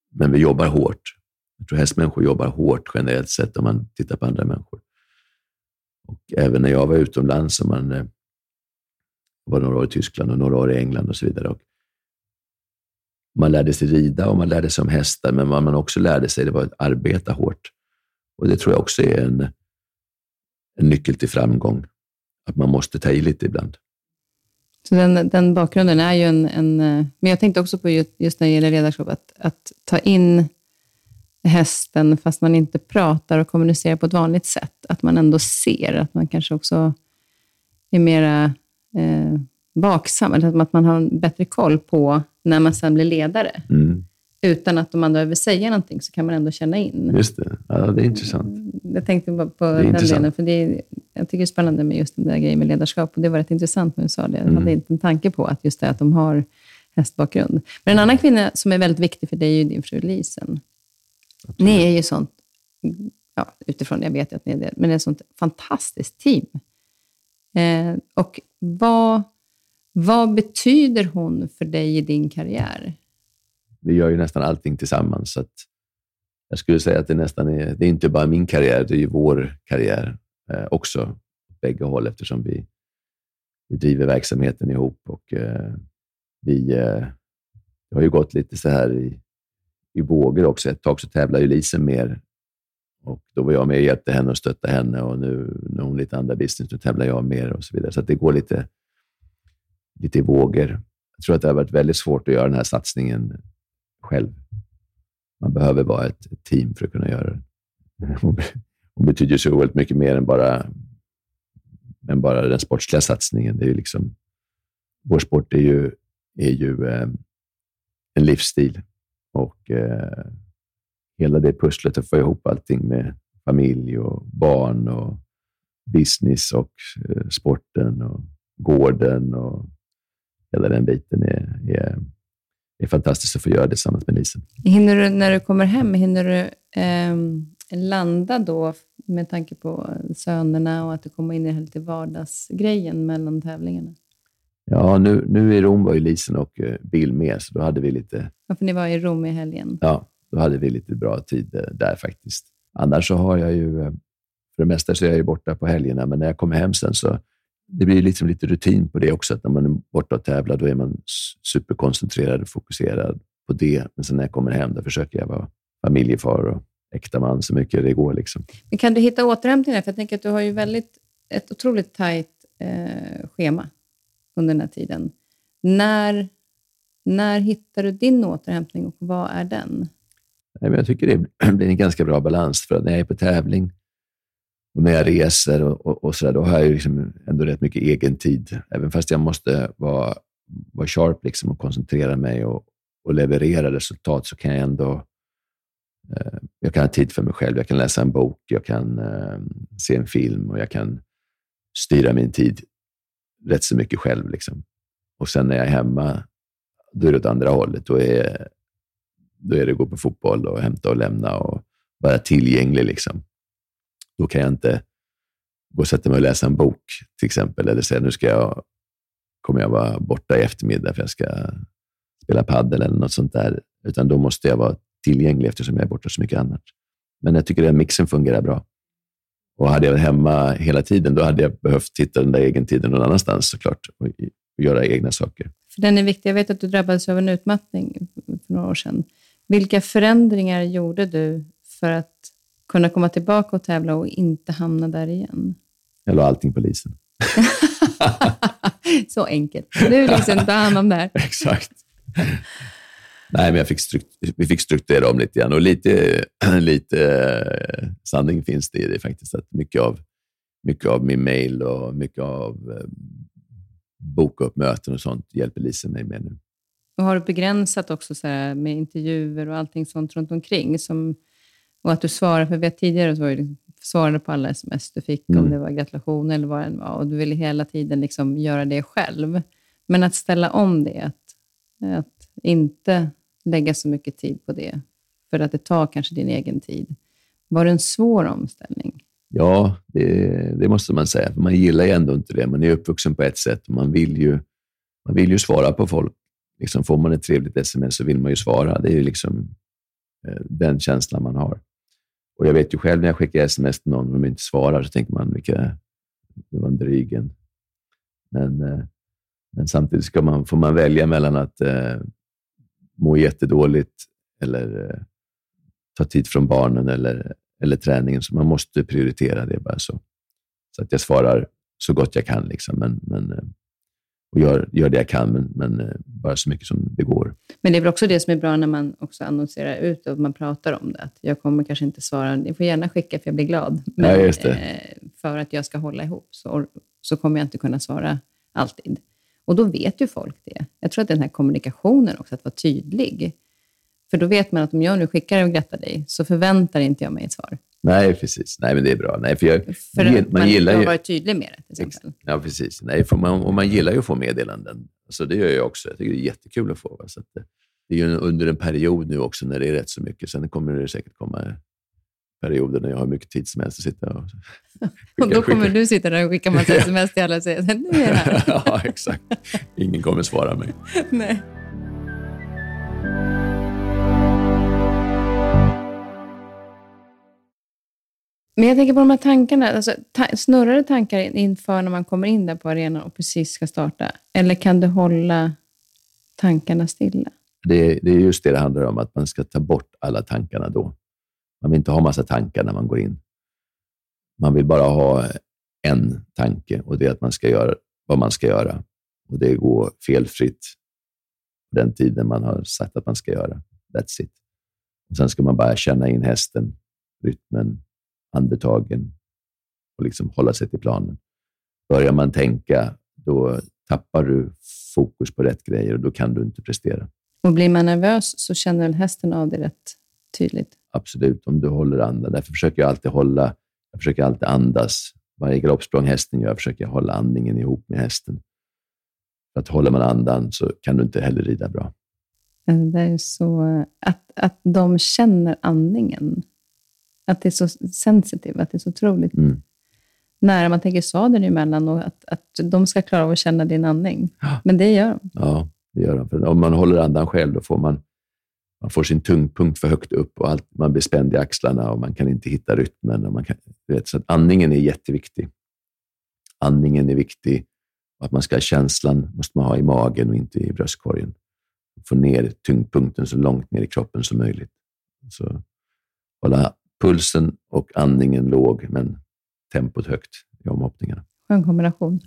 men vi jobbar hårt. Jag tror hästmänniskor jobbar hårt generellt sett om man tittar på andra människor. Och även när jag var utomlands, och man eh, var några år i Tyskland och några år i England och så vidare. Och man lärde sig rida och man lärde sig om hästar, men vad man också lärde sig det var att arbeta hårt. Och Det tror jag också är en, en nyckel till framgång. Att man måste ta i lite ibland. Så den, den bakgrunden är ju en, en... Eh, men jag tänkte också på just, just när det gäller ledarskap, att, att ta in hästen fast man inte pratar och kommunicerar på ett vanligt sätt. Att man ändå ser, att man kanske också är mera eh, vaksam, eller att man har bättre koll på när man sen blir ledare. Mm, Utan att de andra behöver säga någonting så kan man ändå känna in. just det. Ja, det är intressant. Jag tänkte bara på den intressant. delen, för det är, jag tycker det är spännande med just den där grejen med ledarskap. Och det var rätt intressant när du sa det. Jag Mm. hade inte en tanke på att just det att de har hästbakgrund. Men en annan kvinna som är väldigt viktig för dig är ju din fru Lisen. Ni är ju sånt, ja, utifrån jag vet att ni är det, men det är ett sånt fantastiskt team. Eh, och vad, vad betyder hon för dig i din karriär? Vi gör ju nästan allting tillsammans. Så jag skulle säga att det nästan är, det är inte bara min karriär, det är ju vår karriär eh, också. Åt bägge håll eftersom vi, vi driver verksamheten ihop. Och, eh, vi, eh, det har ju gått lite så här i, i vågor också. Ett tag så tävlar ju Lisen mer Och då var jag med och hjälpte henne och stöttade henne och nu, har hon lite andra business, nu tävlar jag mer och så vidare. Så det går lite, lite i vågor. Jag tror att det har varit väldigt svårt att göra den här satsningen själv. Man behöver vara ett, team för att kunna göra det. Hon betyder så oerhört mycket mer än bara, än bara den sportsliga satsningen. Det är liksom, vår sport är ju, är ju eh, en livsstil och eh, hela det pusslet att få ihop allting med familj och barn och business och eh, sporten och gården och hela den biten är, är, är fantastiskt att få göra det tillsammans med Lisen. Hinner du, när du kommer hem, hinner du eh, landa då med tanke på sönerna och att du kommer in i lite vardagsgrejen mellan tävlingarna? Ja, nu, nu i Rom var ju Lisen och eh, Bill med, så då hade vi lite... Ja, för ni var i Rom i helgen. Ja, då hade vi lite bra tid eh, där faktiskt. Annars så har jag ju, eh, för det mesta så är jag ju borta på helgerna, men när jag kommer hem sen så det blir liksom lite rutin på det också. Att när man är borta och tävlar, då är man superkoncentrerad och fokuserad på det. Men sen när jag kommer hem, då försöker jag vara familjefar och äkta man så mycket det går. Liksom. Men kan du hitta återhämtning där? För jag tänker att du har ju väldigt, ett otroligt tajt eh, schema under den här tiden. När, när hittar du din återhämtning och vad är den? Nej, men jag tycker det blir en ganska bra balans. För att när jag är på tävling och när jag reser och, och, och så där, då har jag liksom ändå rätt mycket egen tid. Även fast jag måste vara, vara sharp liksom och koncentrera mig och, och leverera resultat så kan jag ändå eh, jag kan ha tid för mig själv. Jag kan läsa en bok, jag kan eh, se en film och jag kan styra min tid rätt så mycket själv. Liksom. Och sen när jag är hemma, då är det åt andra hållet. Då är, då är det att gå på fotboll och hämta och lämna och vara tillgänglig. Liksom. Då kan jag inte gå och sätta mig och läsa en bok till exempel, eller säga nu ska jag, kommer jag vara borta i eftermiddag för jag ska spela paddel eller något sånt där. Utan då måste jag vara tillgänglig eftersom jag är borta så mycket annat. Men jag tycker den mixen fungerar bra. Och hade jag varit hemma hela tiden, då hade jag behövt hitta den där egen tiden någon annanstans såklart och, och göra egna saker. För den är viktig. Jag vet att du drabbades av en utmattning för några år sedan. Vilka förändringar gjorde du för att kunna komma tillbaka och tävla och inte hamna där igen? Jag la allting på Lisen. Så enkelt. Nu liksom, ta hand om det här. Exakt. Nej, men jag fick vi fick strukturera om lite grann och lite, lite uh, sanning finns det i det faktiskt. Att mycket, av, mycket av min mail och mycket av uh, boka upp möten och sånt hjälper Lisen mig med nu. Och har du begränsat också så här, med intervjuer och allting sånt runt omkring? Som, och att du svarar, för vet tidigare så var det, svarade på alla sms du fick, mm. om det var gratulationer eller vad det var, och du ville hela tiden liksom göra det själv. Men att ställa om det, att, att inte lägga så mycket tid på det, för att det tar kanske din egen tid. Var det en svår omställning? Ja, det, det måste man säga. Man gillar ju ändå inte det. Man är uppvuxen på ett sätt och man vill ju, man vill ju svara på folk. Liksom får man ett trevligt sms så vill man ju svara. Det är ju liksom eh, den känslan man har. Och Jag vet ju själv när jag skickar sms till någon och de inte svarar så tänker man, vilka, det var en drygen. Men, eh, men samtidigt ska man, får man välja mellan att eh, må jättedåligt eller eh, ta tid från barnen eller, eller träningen. Så man måste prioritera det bara så. Så att jag svarar så gott jag kan. Liksom. Men, men, eh, och gör, gör det jag kan, men, men eh, bara så mycket som det går. Men det är väl också det som är bra när man också annonserar ut och man pratar om det. Att jag kommer kanske inte svara, ni får gärna skicka för jag blir glad. Men ja, för att jag ska hålla ihop så, så kommer jag inte kunna svara alltid. Och då vet ju folk det. Jag tror att den här kommunikationen också, att vara tydlig. För då vet man att om jag nu skickar och grattar dig, så förväntar inte jag mig ett svar. Nej, precis. Nej, men det är bra. Nej, för jag, för man, man gillar ju... har varit tydlig med det, till exempel. Ja, precis. Nej, för man, och man gillar ju att få meddelanden. Alltså, det gör jag också. Jag tycker det är jättekul att få. Så att det är ju under en period nu också när det är rätt så mycket. Sen kommer det säkert komma perioder när jag har mycket tid som helst att sitta och Och då kommer du sitta där och skicka massa sms till alla och säga nu är jag här. ja, exakt. Ingen kommer svara mig. Nej. Men jag tänker på de här tankarna. Alltså, ta snurrar det tankar inför när man kommer in där på arenan och precis ska starta? Eller kan du hålla tankarna stilla? Det, det är just det det handlar om, att man ska ta bort alla tankarna då. Man vill inte ha massa tankar när man går in. Man vill bara ha en tanke och det är att man ska göra vad man ska göra. Och det går felfritt den tiden man har sagt att man ska göra. That's it. Och sen ska man bara känna in hästen, rytmen, andetagen och liksom hålla sig till planen. Börjar man tänka, då tappar du fokus på rätt grejer och då kan du inte prestera. Och blir man nervös så känner väl hästen av det rätt tydligt? Absolut, om du håller andan. Därför försöker jag alltid hålla, jag försöker alltid andas. Varje galoppsprång hästen gör försöker jag hålla andningen ihop med hästen. För att håller man andan så kan du inte heller rida bra. Det är så, att, att de känner andningen. Att det är så sensitivt, att det är så otroligt Mm. nära man tänker sadeln emellan och att, att de ska klara av att känna din andning. Men det gör de. Ja, det gör de. För om man håller andan själv, då får man, man får sin tyngdpunkt för högt upp och allt, man blir spänd i axlarna och man kan inte hitta rytmen. Och man kan, vet, så andningen är jätteviktig. Andningen är viktig. Att man ska ha känslan måste man ha i magen och inte i bröstkorgen. Få ner tyngdpunkten så långt ner i kroppen som möjligt. Så hålla pulsen och andningen låg, men tempot högt i omhoppningarna. Skön kombination.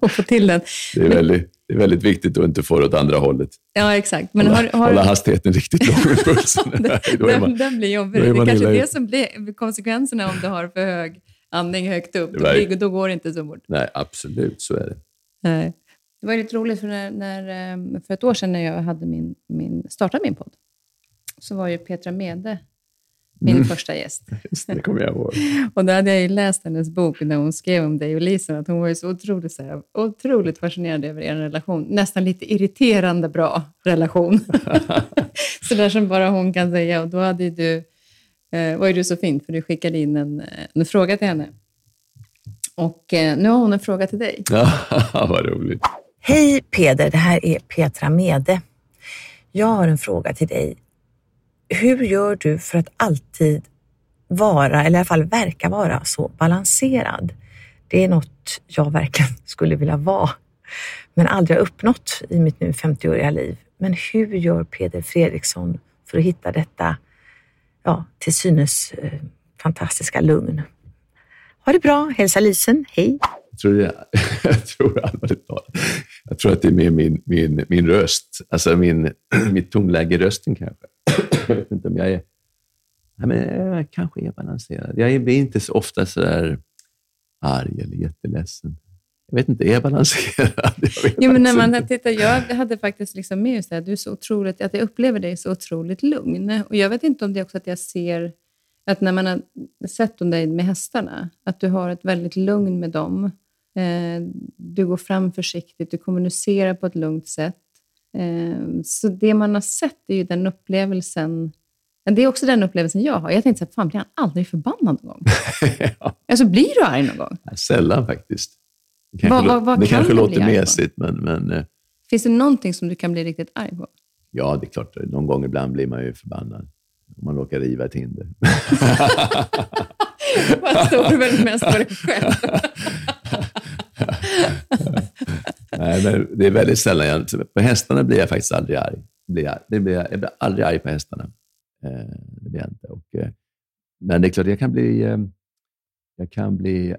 att få till den. Det är, väldigt, det är väldigt viktigt att inte få det åt andra hållet. Ja, exakt. Men hålla, har, har, hålla hastigheten riktigt låg med pulsen. Man, den, den blir jobbig. Det är kanske är det som blir konsekvenserna om du har för hög andning högt upp. Då, blir, då går det inte så fort. nej, absolut, så är det. Nej. Det var lite roligt, för, när, när, eh, för ett år sedan när jag hade min, min, startade min podd, så var ju Petra Mede min Mm. första gäst. Just det, kommer jag ihåg. Och då hade jag ju läst hennes bok när hon skrev om dig och Lisen, att hon var ju så otroligt, så här, otroligt fascinerad över er relation. Nästan lite irriterande bra relation. så där som bara hon kan säga. Och då hade ju du, eh, var ju du så fint, för du skickade in en, eh, en fråga till henne. Och eh, nu har hon en fråga till dig. Ja, vad roligt. Hej Peder, det här är Petra Mede. Jag har en fråga till dig. Hur gör du för att alltid vara, eller i alla fall verka vara, så balanserad? Det är något jag verkligen skulle vilja vara, men aldrig har uppnått i mitt nu 50-åriga liv. Men hur gör Peder Fredriksson för att hitta detta, ja, till synes eh, fantastiska lugn? Ha det bra, hälsa Lisen, hej! Jag tror, det, jag tror allvarligt talat, jag tror att det är med min, min, min röst, alltså min, mitt tonläge i rösten kanske. Jag vet inte om jag är... Nej, men jag kanske är balanserad. Jag är inte så ofta så där arg eller jätteledsen. Jag vet inte, är jag balanserad? Jag Jo, men när man tittar, jag hade faktiskt liksom med just det här, du är så otroligt, att jag upplever dig så otroligt lugn. Och jag vet inte om det är också att jag ser att när man har sett om dig med hästarna, att du har ett väldigt lugn med dem. Eh, du går fram försiktigt, du kommunicerar på ett lugnt sätt. Eh, så det man har sett är ju den upplevelsen, det är också den upplevelsen jag har. Jag tänkte så här, fan blir han aldrig förbannad någon gång? ja, Alltså blir du arg någon gång? sällan faktiskt. Det kanske, lå- vad- vad det kan kanske låter mesigt, men, men eh, Finns det någonting som du kan bli riktigt arg på? ja, det är klart. Någon gång ibland blir man ju förbannad. Om man råkar riva ett hinder. Vad står du väl mest på dig själv? Nej, men det är väldigt sällan jag... På hästarna blir jag faktiskt aldrig arg. Blir jag, det blir jag, jag blir aldrig arg på hästarna. Eh, det blir jag inte. Och, eh, men det är klart, jag kan bli... Eh, jag kan bli...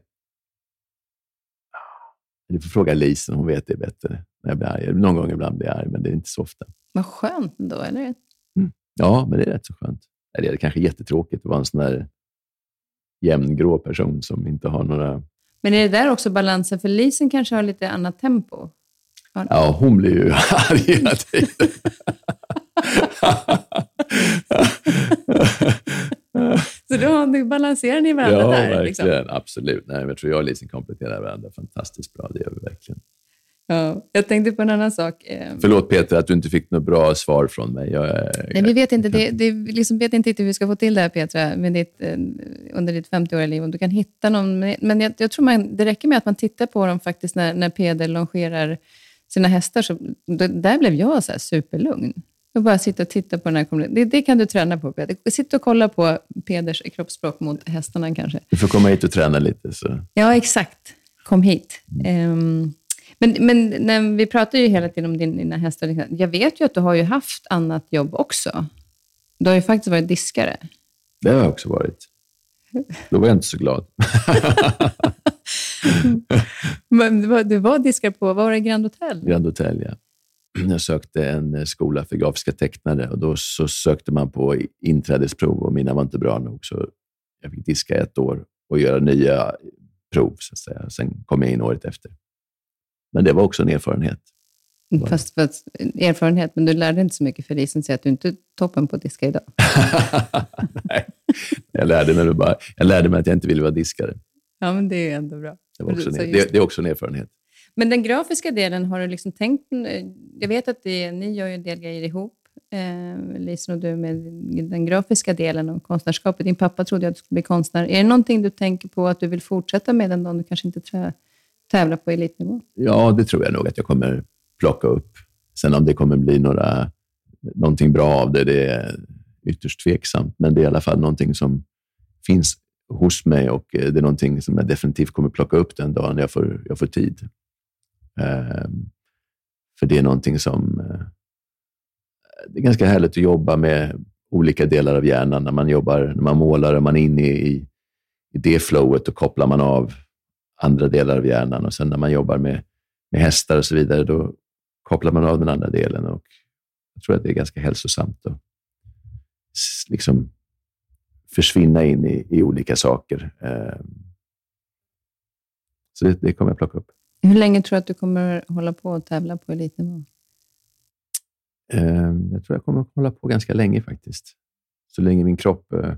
Du får fråga Lisen, hon vet det bättre. När jag blir arg. Någon gång ibland blir jag arg, men det är inte så ofta. Vad skönt ändå, eller? Ja, men det är rätt så skönt. Eller det är kanske jättetråkigt att vara en sån där jämngrå person som inte har några... Men är det där också balansen? För Lisen kanske har lite annat tempo. Ja, hon blir ju arg hela tiden. Så då balanserar ni varandra ja, där. verkligen. Liksom. Absolut. Nej, men jag tror jag och Lisen kompletterar varandra fantastiskt bra. Det gör vi verkligen. Ja. Jag tänkte på en annan sak. Eh, Förlåt Peter att du inte fick något bra svar från mig. Jag, är- Nej, vi vet inte, det, det, vi liksom vet inte riktigt hur vi ska få till det här Petra, med ditt, eh, under ditt 50-åriga liv. Om du kan hitta någon. Men- jag, jag tror man, det räcker med att man tittar på dem faktiskt när, när Peder longerar sina hästar. Så, då, där blev jag så superlugn. Jag bara sitter och tittar på den här kommunikationen. det, det kan du träna på Peder. Sitt och kolla på Peders kroppsspråk mot hästarna kanske. Du får komma hit och träna lite. Så. Ja, exakt. Kom hit. Ehm, men, men när vi pratar ju hela tiden om din, dina hästar. liksom. Jag vet ju att du har ju haft annat jobb också. Du har ju faktiskt varit diskare. Det har jag också varit. Då var jag inte så glad. Men du var, du var diskar på, var det Grand Hotel? Grand Hotel, ja. Jag sökte en skola för grafiska tecknare och då så sökte man på inträdesprov och mina var inte bra nog, så jag fick diska ett år och göra nya prov. Så att säga. Sen kom jag in året efter. Men det var också en erfarenhet. Fast för att, erfarenhet, men du lärde inte så mycket för Risen säger att du inte är toppen på att diska idag. Nej, jag lärde, mig bara, jag lärde mig att jag inte ville vara diskare. Ja, men det är ändå bra. Det, var också en, det, det är också en erfarenhet. Men den grafiska delen, har du liksom tänkt... Jag vet att det, ni gör ju en del grejer ihop, eh, Lisen och du, med den grafiska delen av konstnärskapet. Din pappa trodde att du skulle bli konstnär. Är det någonting du tänker på att du vill fortsätta med den dagen du kanske inte trä, Tävla på elitnivå? Ja, det tror jag nog att jag kommer plocka upp. Sen om det kommer bli några, någonting bra av det, det är ytterst tveksamt. Men det är i alla fall någonting som finns hos mig och eh, det är någonting som jag definitivt kommer plocka upp den dagen jag får, jag får tid. Ehm, för det är någonting som... Eh, det är ganska härligt att jobba med olika delar av hjärnan. När man jobbar, när man målar och man är inne i, i det flowet, då kopplar man av andra delar av hjärnan. Och sen när man jobbar med, med hästar och så vidare, då kopplar man av den andra delen. Och jag tror att det är ganska hälsosamt att liksom försvinna in i, i olika saker. Ehm, Så det, det kommer jag plocka upp. Hur länge tror du att du kommer hålla på och tävla på elitnivå? Ehm, Jag tror jag kommer hålla på ganska länge faktiskt. Så länge min kropp eh,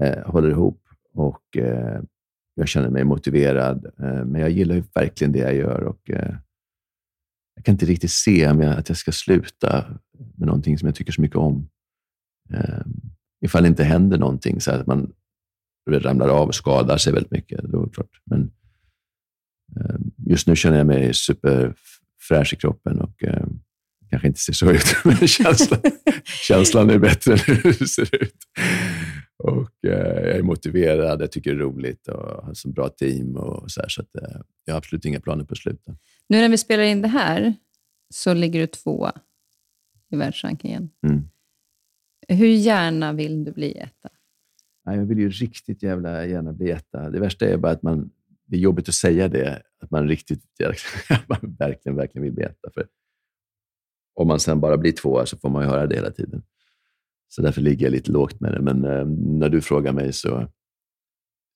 eh, håller ihop och eh, jag känner mig motiverad. Eh, men jag gillar ju verkligen det jag gör och eh, jag kan inte riktigt se jag, att jag ska sluta med någonting som jag tycker så mycket om. Eh, ifall det inte händer någonting, så att man ramlar av och skadar sig väldigt mycket. Då klart. Men eh, just nu känner jag mig superfräsch i kroppen och eh, kanske inte ser så ut, men känslan, känslan är bättre än hur det ser ut. Och eh, jag är motiverad, jag tycker det är roligt och har så bra team och så här, så att, eh, jag har absolut inga planer på att sluta. Nu när vi spelar in det här så ligger du tvåa i världsrankingen. Mm. Hur gärna vill du bli etta? Nej, jag vill ju riktigt jävla gärna bli etta. Det värsta är bara att man, det är jobbigt att säga det, att man riktigt man verkligen, verkligen vill bli etta. För om man sen bara blir tvåa så får man ju höra det hela tiden. Så därför ligger jag lite lågt med det. Men eh, när du frågar mig så,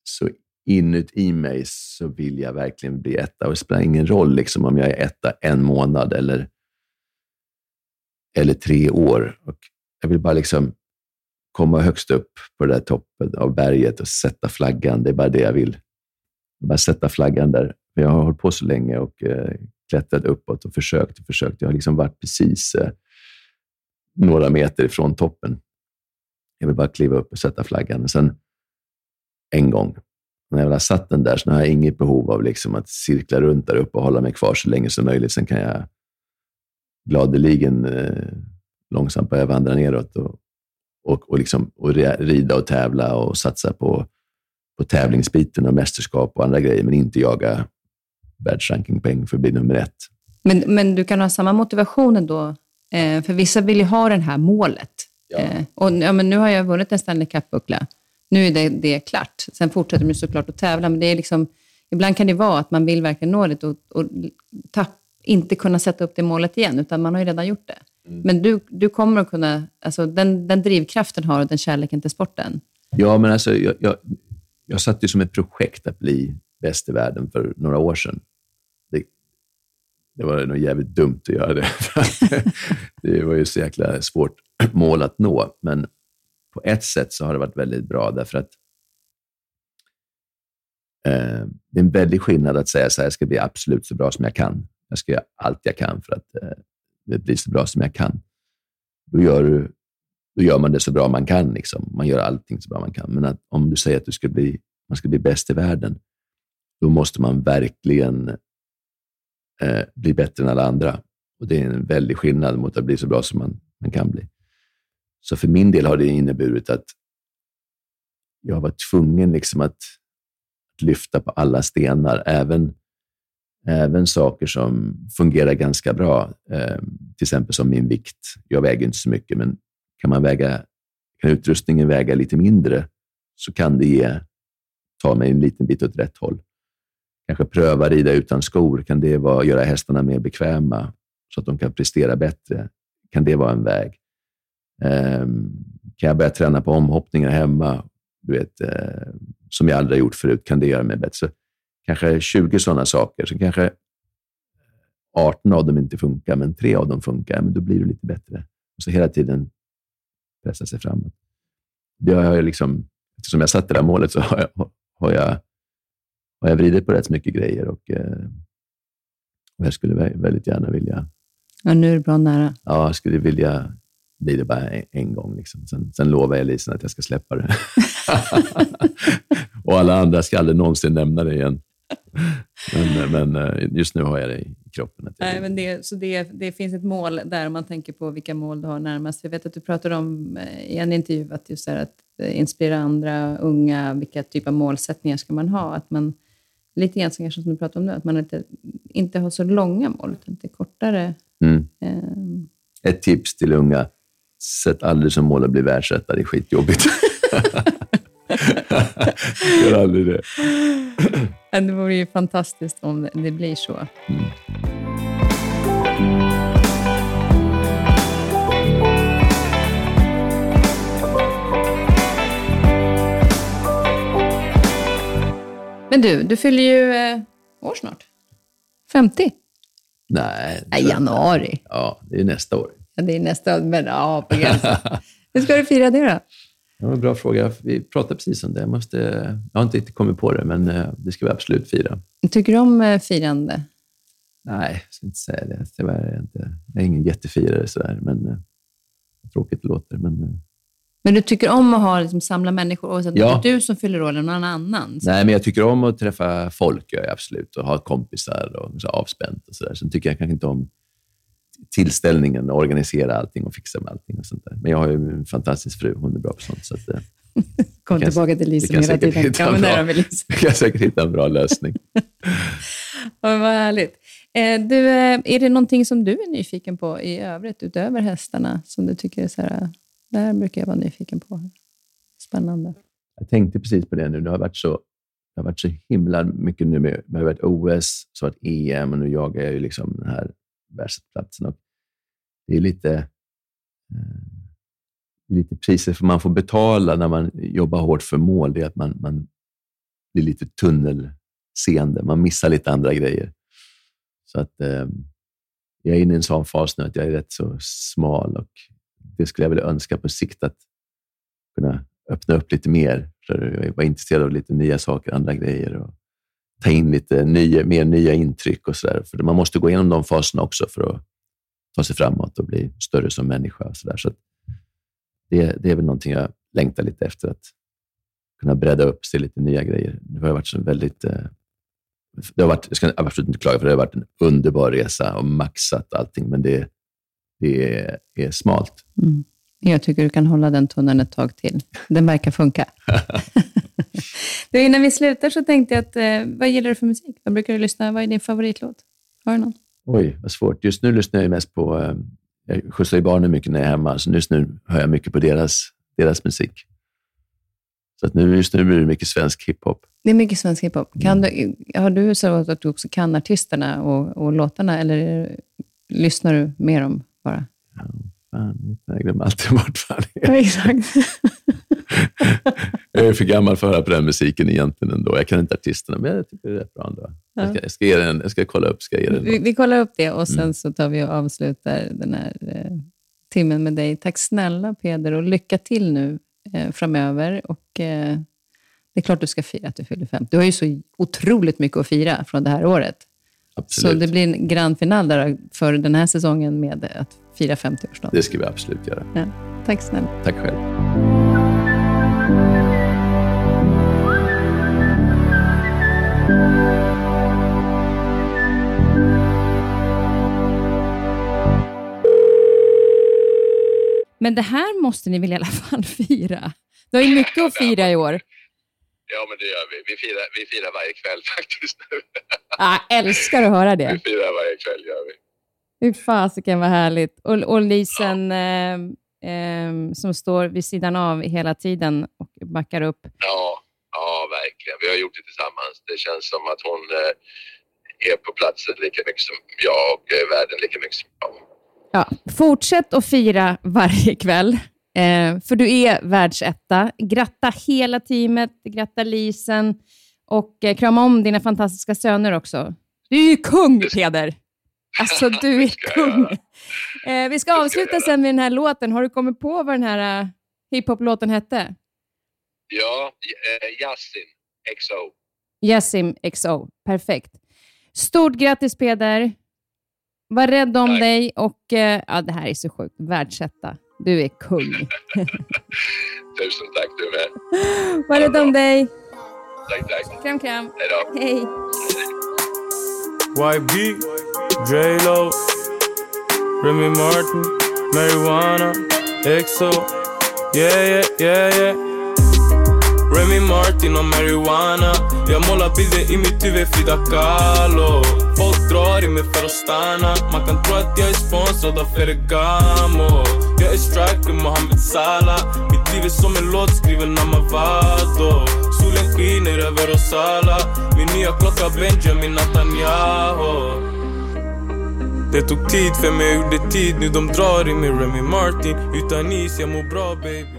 så inuti mig så vill jag verkligen bli etta. Och det spelar ingen roll liksom, om jag är etta en månad eller, eller tre år. Och jag vill bara liksom komma högst upp på den där toppen av berget och sätta flaggan. Det är bara det jag vill. Bara sätta flaggan där. För jag har hållit på så länge och eh, klättrat uppåt och försökt och försökt. Jag har liksom varit precis eh, några meter ifrån toppen. Jag vill bara kliva upp och sätta flaggan. Och sen en gång, när jag väl har satt den där, så har jag inget behov av liksom att cirkla runt där uppe och hålla mig kvar så länge som möjligt. Sen kan jag gladeligen eh, långsamt börja vandra neråt och, och, och, liksom, och rida och tävla och satsa på, på tävlingsbiten och mästerskap och andra grejer, men inte jaga världsrankingpoäng för att bli nummer ett. Men, men du kan ha samma motivation ändå, eh, för vissa vill ju ha det här målet. Ja. Eh, och, ja, men nu har jag vunnit en Stanley Cup-buckla. Nu är det, det klart. Sen fortsätter man såklart att tävla, men det är liksom, ibland kan det vara att man vill verkligen nå det och, och tapp, inte kunna sätta upp det målet igen, utan man har ju redan gjort det. Men du, du kommer att kunna, alltså den, den drivkraften har och den kärleken till sporten. Ja, men alltså, jag, jag, jag satte ju som ett projekt att bli bäst i världen för några år sedan. Det, var nog jävligt dumt att göra det. det var ju så jäkla svårt mål att nå. Men på ett sätt så har det varit väldigt bra, därför att eh, det är en väldig skillnad att säga så här, jag ska bli absolut så bra som jag kan. Jag ska göra allt jag kan för att eh, bli så bra som jag kan. Då gör du då gör man det så bra man kan. Liksom. Man gör allting så bra man kan. Men att, om du säger att du ska bli, man ska bli bäst i världen, då måste man verkligen eh, bli bättre än alla andra. Och Det är en väldig skillnad mot att bli så bra som man, man kan bli. Så för min del har det inneburit att jag var tvungen liksom att, att lyfta på alla stenar, även, även saker som fungerar ganska bra. Eh, till exempel som min vikt. Jag väger inte så mycket, men kan man väga kan utrustningen väga lite mindre så kan det ge, ta mig en liten bit åt rätt håll. Kanske pröva rida utan skor. Kan det vara, göra hästarna mer bekväma så att de kan prestera bättre? Kan det vara en väg? Ehm, kan jag börja träna på omhoppningar hemma, du vet, eh, som jag aldrig har gjort förut? Kan det göra mig bättre? Så kanske 20 sådana saker. Så kanske 18 av dem inte funkar, men tre av dem funkar. Men då blir du lite bättre. Och så hela tiden pressa sig framåt. Det har jag liksom, eftersom jag satte det där målet så har jag, har jag, har jag vridit på rätt så mycket grejer och, eh, och jag skulle väldigt gärna vilja... Ja, nu är det bra nära. Ja, jag skulle vilja bli det bara en, en gång. Liksom. Sen, sen lovar jag Lisen att jag ska släppa det. och alla andra ska aldrig någonsin nämna det igen. Men, men eh, just nu har jag det i kroppen. Nej, men det, så det, det finns ett mål där om man tänker på vilka mål du har närmast. Jag vet att du pratade om eh, i en intervju att, just att eh, inspirera andra unga, vilka typ av målsättningar ska man ha? Att man, lite grann som, som du pratade om nu, att man inte, inte har så långa mål, utan lite kortare. Mm. Um... Ett tips till unga, sätt aldrig som mål att bli världsetta, det är skitjobbigt. Gör aldrig det. Det vore ju fantastiskt om det blir så. Mm. Men du, du fyller ju eh, år snart. 50? Nej. Nej, januari. Ja, det är nästa år. Ja, det är nästa år, men ja, på gränsen. Hur ska du fira det då? Ja, bra fråga. Vi pratade precis om det. Jag, måste, jag har inte riktigt kommit på det, men eh, det ska vi absolut fira. Tycker du om eh, firande? Nej, jag ska inte säga det. Tyvärr är jag, inte, jag är ingen jättefirare, sådär, men eh, tråkigt det låter. Men, men du tycker om att ha, liksom, samla människor, oavsett ja. om det är du som fyller år eller någon annan? Så. Nej, men jag tycker om att träffa folk, gör jag absolut, och ha kompisar och så avspänt. och så där. Sen tycker jag kanske inte om tillställningen och organisera allting och fixa med allting. och sånt där. Men jag har ju en fantastisk fru. Hon är bra på sånt. Så att, eh, Kom tillbaka till Lisa hela tiden. Ja, men bra, vi kan säkert hitta en bra lösning. Vad härligt. Eh, du, eh, är det någonting som du är nyfiken på i övrigt, utöver hästarna, som du tycker är så här, det här brukar jag vara nyfiken på? Spännande. Jag tänkte precis på det nu. Det har varit så, det har varit så himla mycket nu med, det har varit OS, så har varit EM och nu jagar jag ju liksom den här världsplatsen. Och det är lite, eh, lite priset för man får betala när man jobbar hårt för mål. Det är att man, man blir lite tunnelseende. Man missar lite andra grejer. Så att eh, jag är inne i en sån fas nu att jag är rätt så smal och det skulle jag vilja önska på sikt att kunna öppna upp lite mer. För jag var intresserad av lite nya saker, andra grejer och ta in lite nya, mer nya intryck och sådär. För man måste gå igenom de faserna också för att ta sig framåt och bli större som människa. Och så där. Så det, det är väl någonting jag längtar lite efter, att kunna bredda upp sig lite nya grejer. Det har varit så väldigt... Eh, det har varit, jag ska absolut inte klaga, för det har varit en underbar resa och maxat allting, men det, det är, är smalt. Mm. Jag tycker du kan hålla den tunneln ett tag till. Den verkar funka. du, innan vi slutar så tänkte jag att, eh, vad gillar du för musik? Vad brukar du lyssna Vad är din favoritlåt? Har du någon? Oj, vad svårt. Just nu lyssnar jag mest på... Eh, jag skjutsar ju barnen mycket när jag är hemma, så just nu hör jag mycket på deras, deras musik. Så att nu, just nu blir det mycket svensk hiphop. Det är mycket svensk hiphop. Kan du, har du så att du också kan artisterna och, och låtarna, eller lyssnar du mer om bara? Ja, fan, jag glömmer alltid bort vad det är. Exakt. jag är för gammal för att höra på den musiken egentligen ändå. Jag kan inte artisterna, men jag tycker det är rätt bra ändå. Ja. Jag, ska, jag, ska ge den, jag ska kolla upp. Ska ge den vi, vi kollar upp det och sen mm. så tar vi och avslutar den här eh, timmen med dig. Tack snälla Peder och lycka till nu eh, framöver. Och, eh, det är klart du ska fira att du fyller 50. Du har ju så otroligt mycket att fira från det här året. Absolut. Så det blir en grand final för den här säsongen med att fira 50-årsdagen. Det ska vi absolut göra. Ja. Tack snälla. Tack själv. Men det här måste ni väl i alla fall fira? Du har ju mycket att fira i år. Ja, men det gör vi. Vi firar, vi firar varje kväll faktiskt. Jag älskar att höra det. Vi firar varje kväll, gör vi. Fy fasiken vad härligt. Och, och Lisen, ja. eh, eh, som står vid sidan av hela tiden och backar upp. Ja, ja, verkligen. Vi har gjort det tillsammans. Det känns som att hon eh, är på platsen lika mycket som jag och eh, världen lika mycket som jag. Ja, fortsätt att fira varje kväll, eh, för du är världsetta. Gratta hela teamet, gratta Lisen och eh, krama om dina fantastiska söner också. Du är ju kung, Peder! Alltså, du är kung. Eh, vi ska avsluta sen med den här låten. Har du kommit på vad den här uh, hiphop-låten hette? Ja, eh, Yasin, XO. Yasim XO. Perfekt. Stort grattis Peder. Var rädd om Tack. dig och eh, ja, det här är så sjukt. Världsetta. Du är kung. Tusen tack du med. Var rädd om dig. Tack, tack. Kram, kram. Hej då. Hej. YB, J-Lo, Remy Martin, Marijuana, EXO, yeah yeah yeah yeah Remy Martin och Marijuana. Jag målar bilder i mitt huvud, Frida Kahlo Folk drar i mig för att stanna Man kan tro att jag är sponsrad av Mohamed Salah. Mitt liv är som en låt skriven av Mavado Solen skiner över oss alla Min nya Benjamin Netanyahu. Det tog tid för mig, jag gjorde tid Nu de drar i mig Remy Martin. Utan is, jag mår bra baby